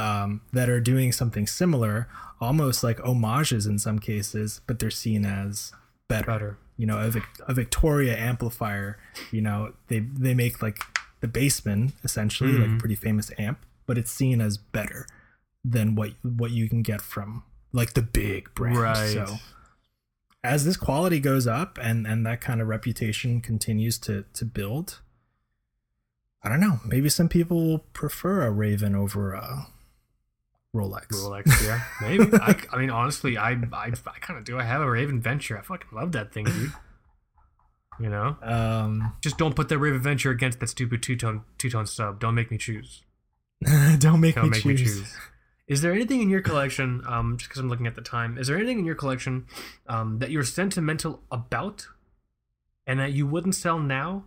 Speaker 1: um, that are doing something similar, almost like homages in some cases, but they're seen as better.
Speaker 2: better
Speaker 1: You know, a, Vic- a Victoria amplifier. You know, they they make like the Bassman essentially, like a pretty famous amp, but it's seen as better than what what you can get from like the big brand.
Speaker 2: Right.
Speaker 1: So as this quality goes up and and that kind of reputation continues to to build, I don't know. Maybe some people will prefer a Raven over a Rolex.
Speaker 2: Rolex, yeah, maybe. I, I mean, honestly, I I, I kind of do. I have a Raven Venture. I fucking love that thing, dude. You know,
Speaker 1: Um,
Speaker 2: just don't put that Raven Venture against that stupid two tone two tone sub. Don't make me choose.
Speaker 1: don't make,
Speaker 2: Don't
Speaker 1: me,
Speaker 2: make
Speaker 1: choose.
Speaker 2: me choose. Is there anything in your collection, um, just because I'm looking at the time, is there anything in your collection um, that you're sentimental about and that you wouldn't sell now,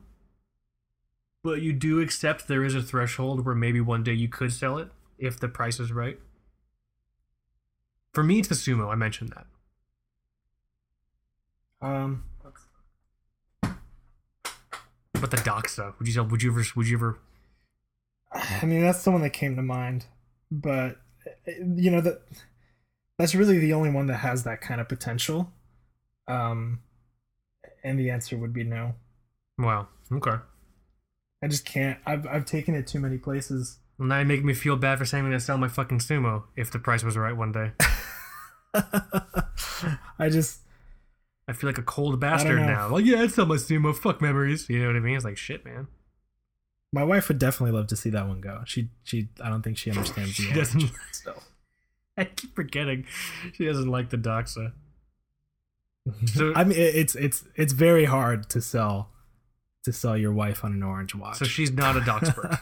Speaker 2: but you do accept there is a threshold where maybe one day you could sell it if the price is right? For me, it's the sumo. I mentioned that.
Speaker 1: Um,
Speaker 2: But the Doxa, would you sell? Would you ever? Would you ever?
Speaker 1: I mean, that's the one that came to mind, but you know that that's really the only one that has that kind of potential. Um, and the answer would be no.
Speaker 2: Wow. Okay.
Speaker 1: I just can't. I've I've taken it too many places.
Speaker 2: Well, now you make me feel bad for saying I'm gonna sell my fucking sumo if the price was right one day.
Speaker 1: I just
Speaker 2: I feel like a cold bastard now. Like, yeah, I'd sell my sumo. Fuck memories. You know what I mean? It's like shit, man.
Speaker 1: my wife would definitely love to see that one go. She she I don't think she understands
Speaker 2: She
Speaker 1: the
Speaker 2: doesn't.
Speaker 1: so.
Speaker 2: I keep forgetting. She doesn't like the Doxa. So-
Speaker 1: I mean, it's it's it's very hard to sell to sell your wife on an orange watch.
Speaker 2: So she's not a Doxpert.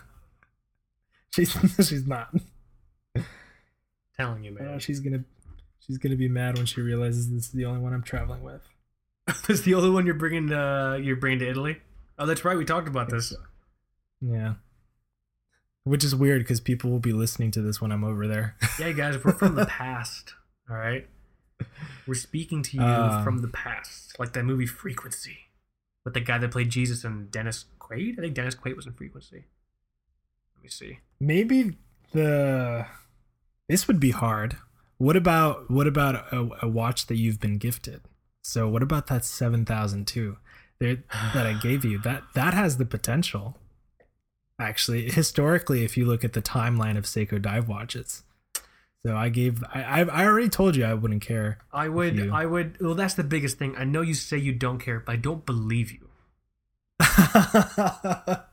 Speaker 1: she's she's not.
Speaker 2: telling you,
Speaker 1: Uh,
Speaker 2: man.
Speaker 1: she's gonna she's gonna be mad when she realizes this is the only one I'm traveling with.
Speaker 2: That's the only one you're bringing. Uh, you're bringing to Italy. Oh, that's right. We talked about this.
Speaker 1: Yeah. Which is weird because people will be listening to this when I'm over there.
Speaker 2: Yeah, guys, we're from the past. All right, we're speaking to you
Speaker 1: Um,
Speaker 2: from the past, like that movie Frequency, with the guy that played Jesus and Dennis Quaid. I think Dennis Quaid was in Frequency. Let me see.
Speaker 1: Maybe the this would be hard. What about what about a, a watch that you've been gifted? So what about that seven thousand two there that I gave you? That that has the potential. Actually, historically, if you look at the timeline of Seiko dive watches, so I gave I I already told you I wouldn't care.
Speaker 2: I would.
Speaker 1: you.
Speaker 2: I would. Well, that's the biggest thing. I know you say you don't care, but I don't believe you.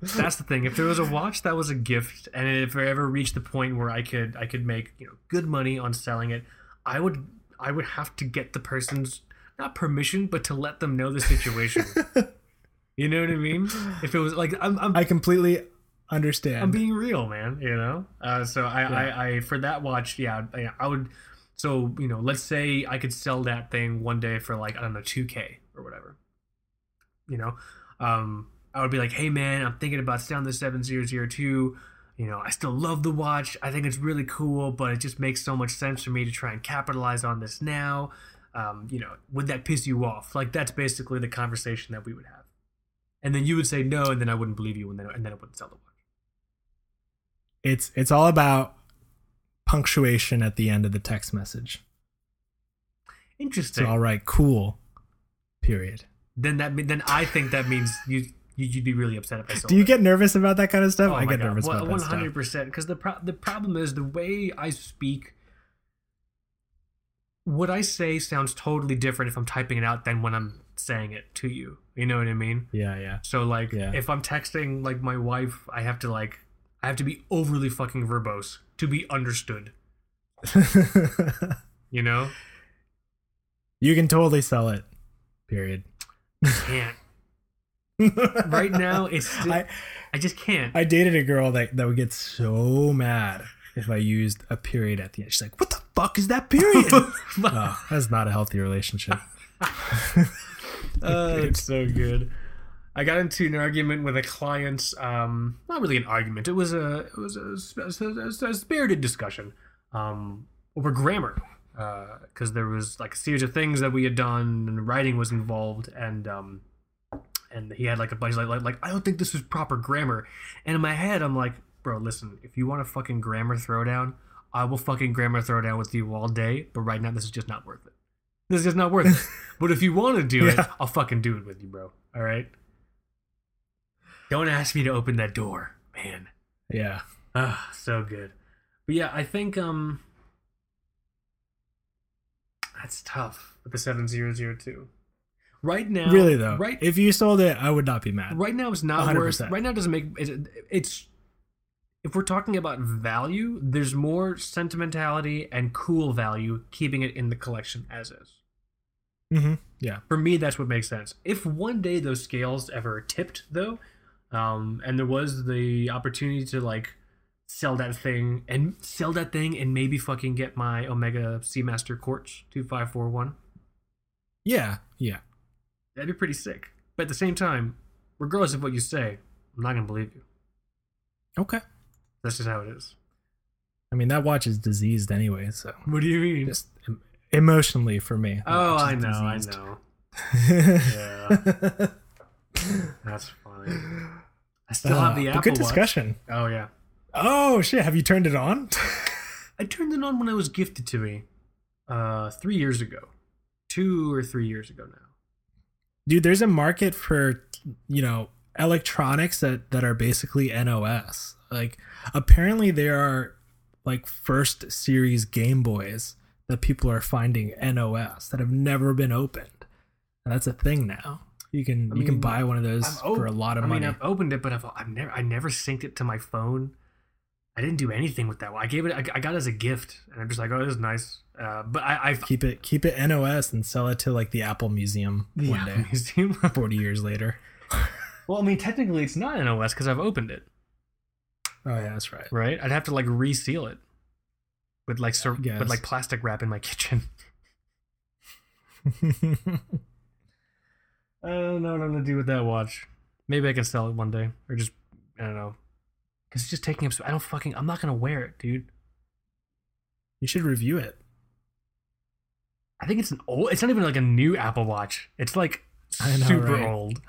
Speaker 2: That's the thing. If there was a watch that was a gift, and if I ever reached the point where I could, I could make you know good money on selling it, I would, I would have to get the person's not permission, but to let them know the situation. you know what I mean? If it was like I'm, I'm,
Speaker 1: I completely understand.
Speaker 2: I'm being real, man. You know. Uh, so I,
Speaker 1: Yeah.
Speaker 2: I, I, for that watch, yeah, I, I would. So you know, let's say I could sell that thing one day for like I don't know, two k or whatever. You know, um, I would be like, hey man, I'm thinking about selling the seven zero zero two. You know, I still love the watch. I think it's really cool, but it just makes so much sense for me to try and capitalize on this now. Um, you know, would that piss you off? Like that's basically the conversation that we would have. And then you would say no, and then I wouldn't believe you, and then and then I wouldn't sell the watch.
Speaker 1: it's it's all about punctuation at the end of the text message.
Speaker 2: Interesting.
Speaker 1: So all right, cool. Period.
Speaker 2: then that mean- then I think that means you you'd be really upset if I sold.
Speaker 1: Do you
Speaker 2: it.
Speaker 1: get nervous about that kind of stuff?
Speaker 2: Oh
Speaker 1: I get
Speaker 2: God.
Speaker 1: nervous
Speaker 2: One-
Speaker 1: about that stuff.
Speaker 2: 100% because the pro- the problem is the way I speak what I say sounds totally different if I'm typing it out than when I'm saying it to you. You know what I mean?
Speaker 1: Yeah, yeah.
Speaker 2: So like
Speaker 1: Yeah.
Speaker 2: if I'm texting like my wife, I have to like I have to be overly fucking verbose to be understood, you know?
Speaker 1: you can totally sell it. Period.
Speaker 2: Can't. Right now it's still, I,
Speaker 1: I
Speaker 2: just can't.
Speaker 1: I dated a girl that that would get so mad if I used a period at the end. She's like, "What the fuck is that period?" oh, that's not a healthy relationship.
Speaker 2: Oh, it's so good. I got into an argument with a client. Um, not really an argument. It was a it was a, a- a- a spirited discussion um, over grammar because there was like a series of things that we had done and writing was involved and um, and he had like a bunch like, like like I don't think this is proper grammar. And in my head, I'm like, bro, listen, if you want a fucking grammar throwdown, I will fucking grammar throwdown with you all day. But right now, this is just not worth it. This is just not worth it. but if you want to do it, I'll fucking do it with you, bro. All right. Don't ask me to open that door, man.
Speaker 1: Yeah.
Speaker 2: Ah, so good. But yeah, I think um that's tough with the seven zero zero two. Right now,
Speaker 1: really though.
Speaker 2: right
Speaker 1: If you sold it, I would not be mad.
Speaker 2: right now it's not
Speaker 1: 100%.
Speaker 2: worth. Right now it doesn't make it, it's. If we're talking about value, there's more sentimentality and cool value keeping it in the collection as is.
Speaker 1: Mm-hmm. Yeah.
Speaker 2: For me, that's what makes sense. If one day those scales ever tipped, though, um, and there was the opportunity to like sell that thing and sell that thing and maybe fucking get my Omega Seamaster Quartz 2541.
Speaker 1: Yeah, yeah.
Speaker 2: That'd be pretty sick. But at the same time, regardless of what you say, I'm not gonna believe you.
Speaker 1: Okay.
Speaker 2: That's just how it is.
Speaker 1: I mean, that watch is diseased anyway, so
Speaker 2: What do you mean?
Speaker 1: just em- emotionally for me.
Speaker 2: oh, I know, I know.
Speaker 1: yeah.
Speaker 2: That's funny. I still have the
Speaker 1: Uh,
Speaker 2: Apple
Speaker 1: good
Speaker 2: Watch.
Speaker 1: discussion.
Speaker 2: Oh yeah.
Speaker 1: Oh shit! Have you turned it on?
Speaker 2: I turned it on when it was gifted to me, uh, three years ago, two or three years ago now.
Speaker 1: Dude, there's a market for you know electronics that that are basically NOS. Like apparently there are like first series Game Boys that people are finding NOS that have never been opened. And that's a thing now. You can
Speaker 2: I
Speaker 1: you can buy one of those
Speaker 2: op-
Speaker 1: for a lot of
Speaker 2: I
Speaker 1: money.
Speaker 2: mean, I've opened it, but I've, I've never, I never synced it to my phone. I didn't do anything with that. one. I gave it, I, I got it as a gift, and I'm just like, oh, this is nice. Uh, but I, I've
Speaker 1: keep it keep it NOS and sell it to like the Apple Museum one
Speaker 2: yeah,
Speaker 1: day,
Speaker 2: museum.
Speaker 1: forty years later.
Speaker 2: well, I mean, technically, it's not an OS because I've opened it,
Speaker 1: Oh yeah, that's right.
Speaker 2: right? I'd have to like reseal it with like sur- with like plastic wrap in my kitchen. I don't know what I'm gonna do with that watch. Maybe I can sell it one day, or just I don't know, because it's just taking up. sp- I don't fucking. I'm not gonna wear it, dude.
Speaker 1: you should review it.
Speaker 2: I think it's an old. It's not even like a new Apple Watch. It's like
Speaker 1: know,
Speaker 2: super
Speaker 1: right?
Speaker 2: old.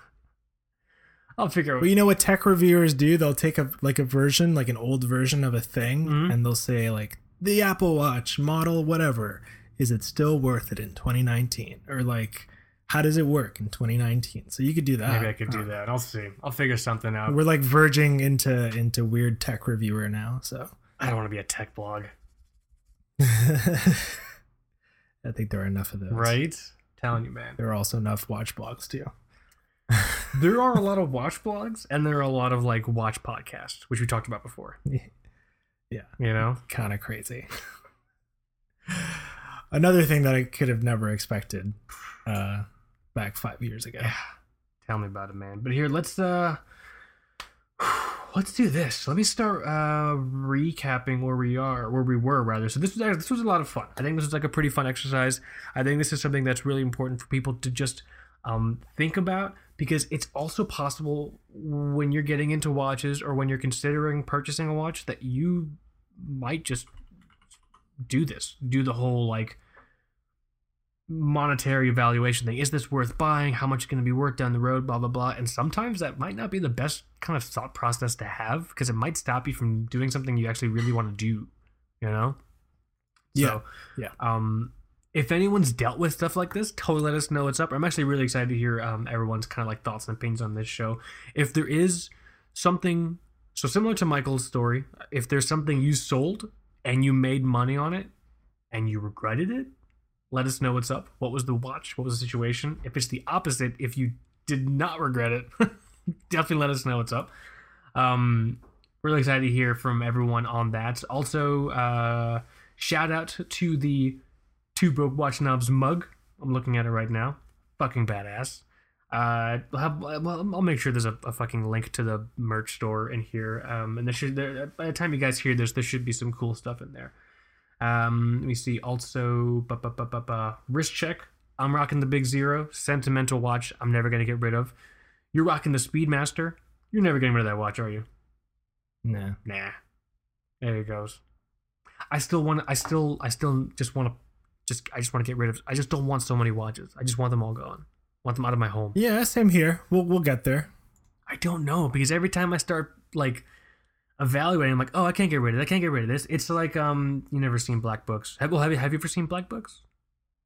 Speaker 2: I'll figure out.
Speaker 1: Well, you know what tech reviewers do? They'll take a like a version, like an old version of a thing,
Speaker 2: Mhm.
Speaker 1: and they'll say like the Apple Watch model whatever is it still worth it in 2019 or like how does it work in 2019? So you could do that.
Speaker 2: Maybe I could do that. I'll see. I'll figure something out.
Speaker 1: We're like verging into into weird tech reviewer now, so
Speaker 2: I don't want to be a tech blog,
Speaker 1: I think there are enough of those.
Speaker 2: right? Telling you, man.
Speaker 1: There are also enough watch blogs too.
Speaker 2: There are a lot of watch blogs, and there are a lot of like watch podcasts, which we talked about before.
Speaker 1: Yeah.
Speaker 2: You know.
Speaker 1: kind of crazy. Another thing that I could have never expected uh, back five years ago.
Speaker 2: Yeah. Tell me about it, man. But here, let's uh let's do this. Let me start uh recapping where we are, where we were rather. So this was this was a lot of fun. I think this was like a pretty fun exercise. I think this is something that's really important for people to just um think about because it's also possible when you're getting into watches or when you're considering purchasing a watch that you might just do this. Do the whole like monetary evaluation thing. Is this worth buying? How much is going to be worth down the road? Blah blah blah. And sometimes that might not be the best kind of thought process to have because it might stop you from doing something you actually really want to do. You know?
Speaker 1: Yeah,
Speaker 2: So,
Speaker 1: yeah.
Speaker 2: Um, if anyone's dealt with stuff like this, totally let us know what's up. I'm actually really excited to hear um, everyone's kind of like thoughts and opinions on this show. If there is something so similar to Michael's story, if there's something you sold and you made money on it and you regretted it, let us know what's up. What was the watch? What was the situation? If it's the opposite, if you did not regret it, definitely let us know what's up. Um, really excited to hear from everyone on that. Also, uh, shout out to the Two Broke Watch Snobs mug. I'm looking at it right now. Fucking badass. Uh, we'll have, well, I'll make sure there's a, a fucking link to the merch store in here. Um, and there should there, by the time you guys hear this, there should be some cool stuff in there. Um, let me see. Also, bu- bu- bu- bu- bu- wrist check. I'm rocking the Big Zero sentimental watch. I'm never gonna get rid of. You're rocking the Speedmaster. You're never getting rid of that watch, are you?
Speaker 1: Nah.
Speaker 2: Nah. There it goes. I still want. I still. I still just want to. Just. I just want to get rid of. I just don't want so many watches. I just want them all gone. Want them out of my home.
Speaker 1: Yeah, same here. We'll we'll get there.
Speaker 2: I don't know because every time I start like evaluating, I'm like, oh, I can't get rid of it. I can't get rid of this. It's like um, you never seen Black Books. Have, well, have you have you ever seen Black Books?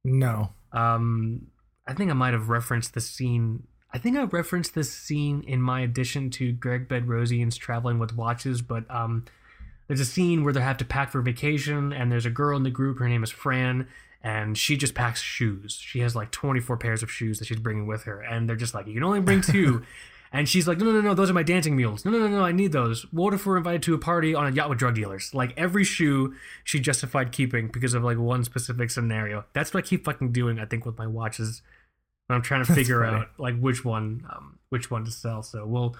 Speaker 1: No.
Speaker 2: Um, I think I might have referenced the scene. I think I referenced this scene in my addition to Greg Bedrosian's Traveling with Watches, but um, there's a scene where they have to pack for vacation, and there's a girl in the group. Her name is Fran, and she just packs shoes. She has like 24 pairs of shoes that she's bringing with her, and they're just like, you can only bring two. And she's like, no, no, no, no, those are my dancing mules. No, no, no, no, I need those. What if we're invited to a party on a yacht with drug dealers? Like every shoe she justified keeping because of like one specific scenario. That's what I keep fucking doing. I think with my watches, when I'm trying to figure out like which one, um, which one to sell. So we'll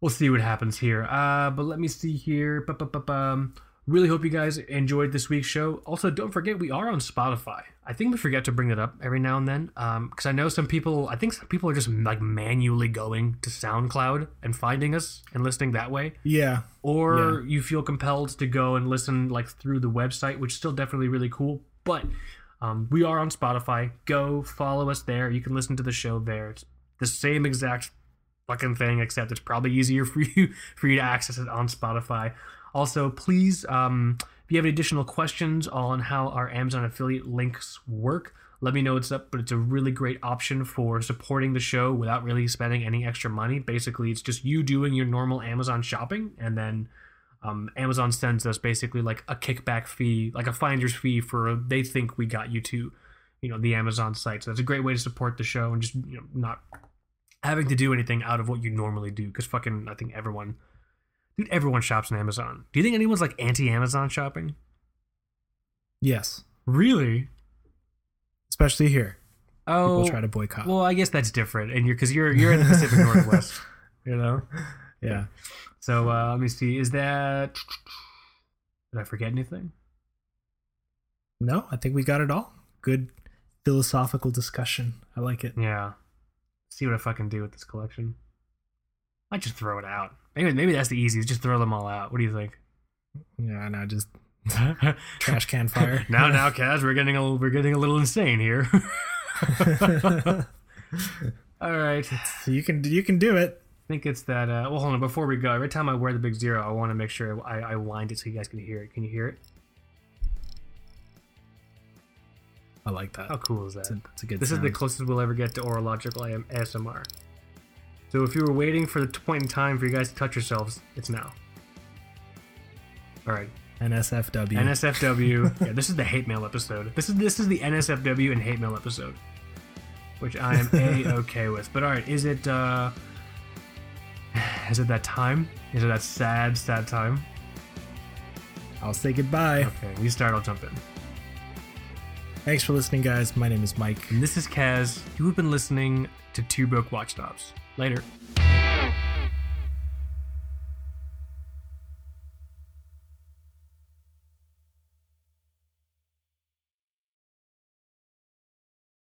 Speaker 2: we'll see what happens here. Uh, but let me see here. Ba-ba-ba-bum. Really hope you guys enjoyed this week's show. Also, don't forget we are on Spotify. I think we forget to bring that up every now and then because I know some people. I think some people are just like manually going to SoundCloud and finding us and listening that way,
Speaker 1: Yeah.
Speaker 2: or you feel compelled to go and listen like through the website, which is still definitely really cool. But um, we are on Spotify. Go follow us there. You can listen to the show there. It's the same exact fucking thing, except it's probably easier for you for you to access it on Spotify. Also, please, um, if you have any additional questions on how our Amazon affiliate links work, let me know what's up. But it's a really great option for supporting the show without really spending any extra money. Basically, it's just you doing your normal Amazon shopping, and then um, Amazon sends us basically like a kickback fee, like a finder's fee for they think we got you to, you know, the Amazon site. So that's a great way to support the show and just you know not having to do anything out of what you normally do. Because fucking, I think everyone, dude, everyone shops on Amazon. Do you think anyone's like anti-Amazon shopping?
Speaker 1: Yes.
Speaker 2: Really?
Speaker 1: Especially here.
Speaker 2: Oh,
Speaker 1: People try to boycott.
Speaker 2: well, I guess that's different, and you're because you're you're in the Pacific Northwest, you know.
Speaker 1: yeah.
Speaker 2: So uh, let me see. Is that? Did I forget anything?
Speaker 1: No, I think we got it all. Good philosophical discussion. I like it.
Speaker 2: Yeah. See what I fucking do with this collection. I just throw it out. Maybe maybe that's the easiest. Just throw them all out. What do you think?
Speaker 1: Yeah, no, just trash can fire.
Speaker 2: now, now, Kaz, we're getting a we're getting a little insane here. all right.
Speaker 1: You can you can do it.
Speaker 2: I think it's that. Uh, well, hold on. Before we go, every time I wear the big zero, I want to make sure I, I wind it so you guys can hear it. Can you hear it?
Speaker 1: I like that.
Speaker 2: How cool is that?
Speaker 1: It's a, it's a good.
Speaker 2: This is the closest we'll ever get to horological AM ASMR. So if you were waiting for the point in time for you guys to touch yourselves, it's now. All right,
Speaker 1: NSFW.
Speaker 2: NSFW. yeah, this is the hate mail episode. This is this is the NSFW and hate mail episode, which I am a okay with. But all right, is it uh, is it that time? Is it that sad, sad time?
Speaker 1: I'll say goodbye.
Speaker 2: Okay, you start. I'll jump in.
Speaker 1: Thanks for listening, guys. My name is Mike.
Speaker 2: And this is Kaz. You have been listening to Two Broke Watch Snobs. Later.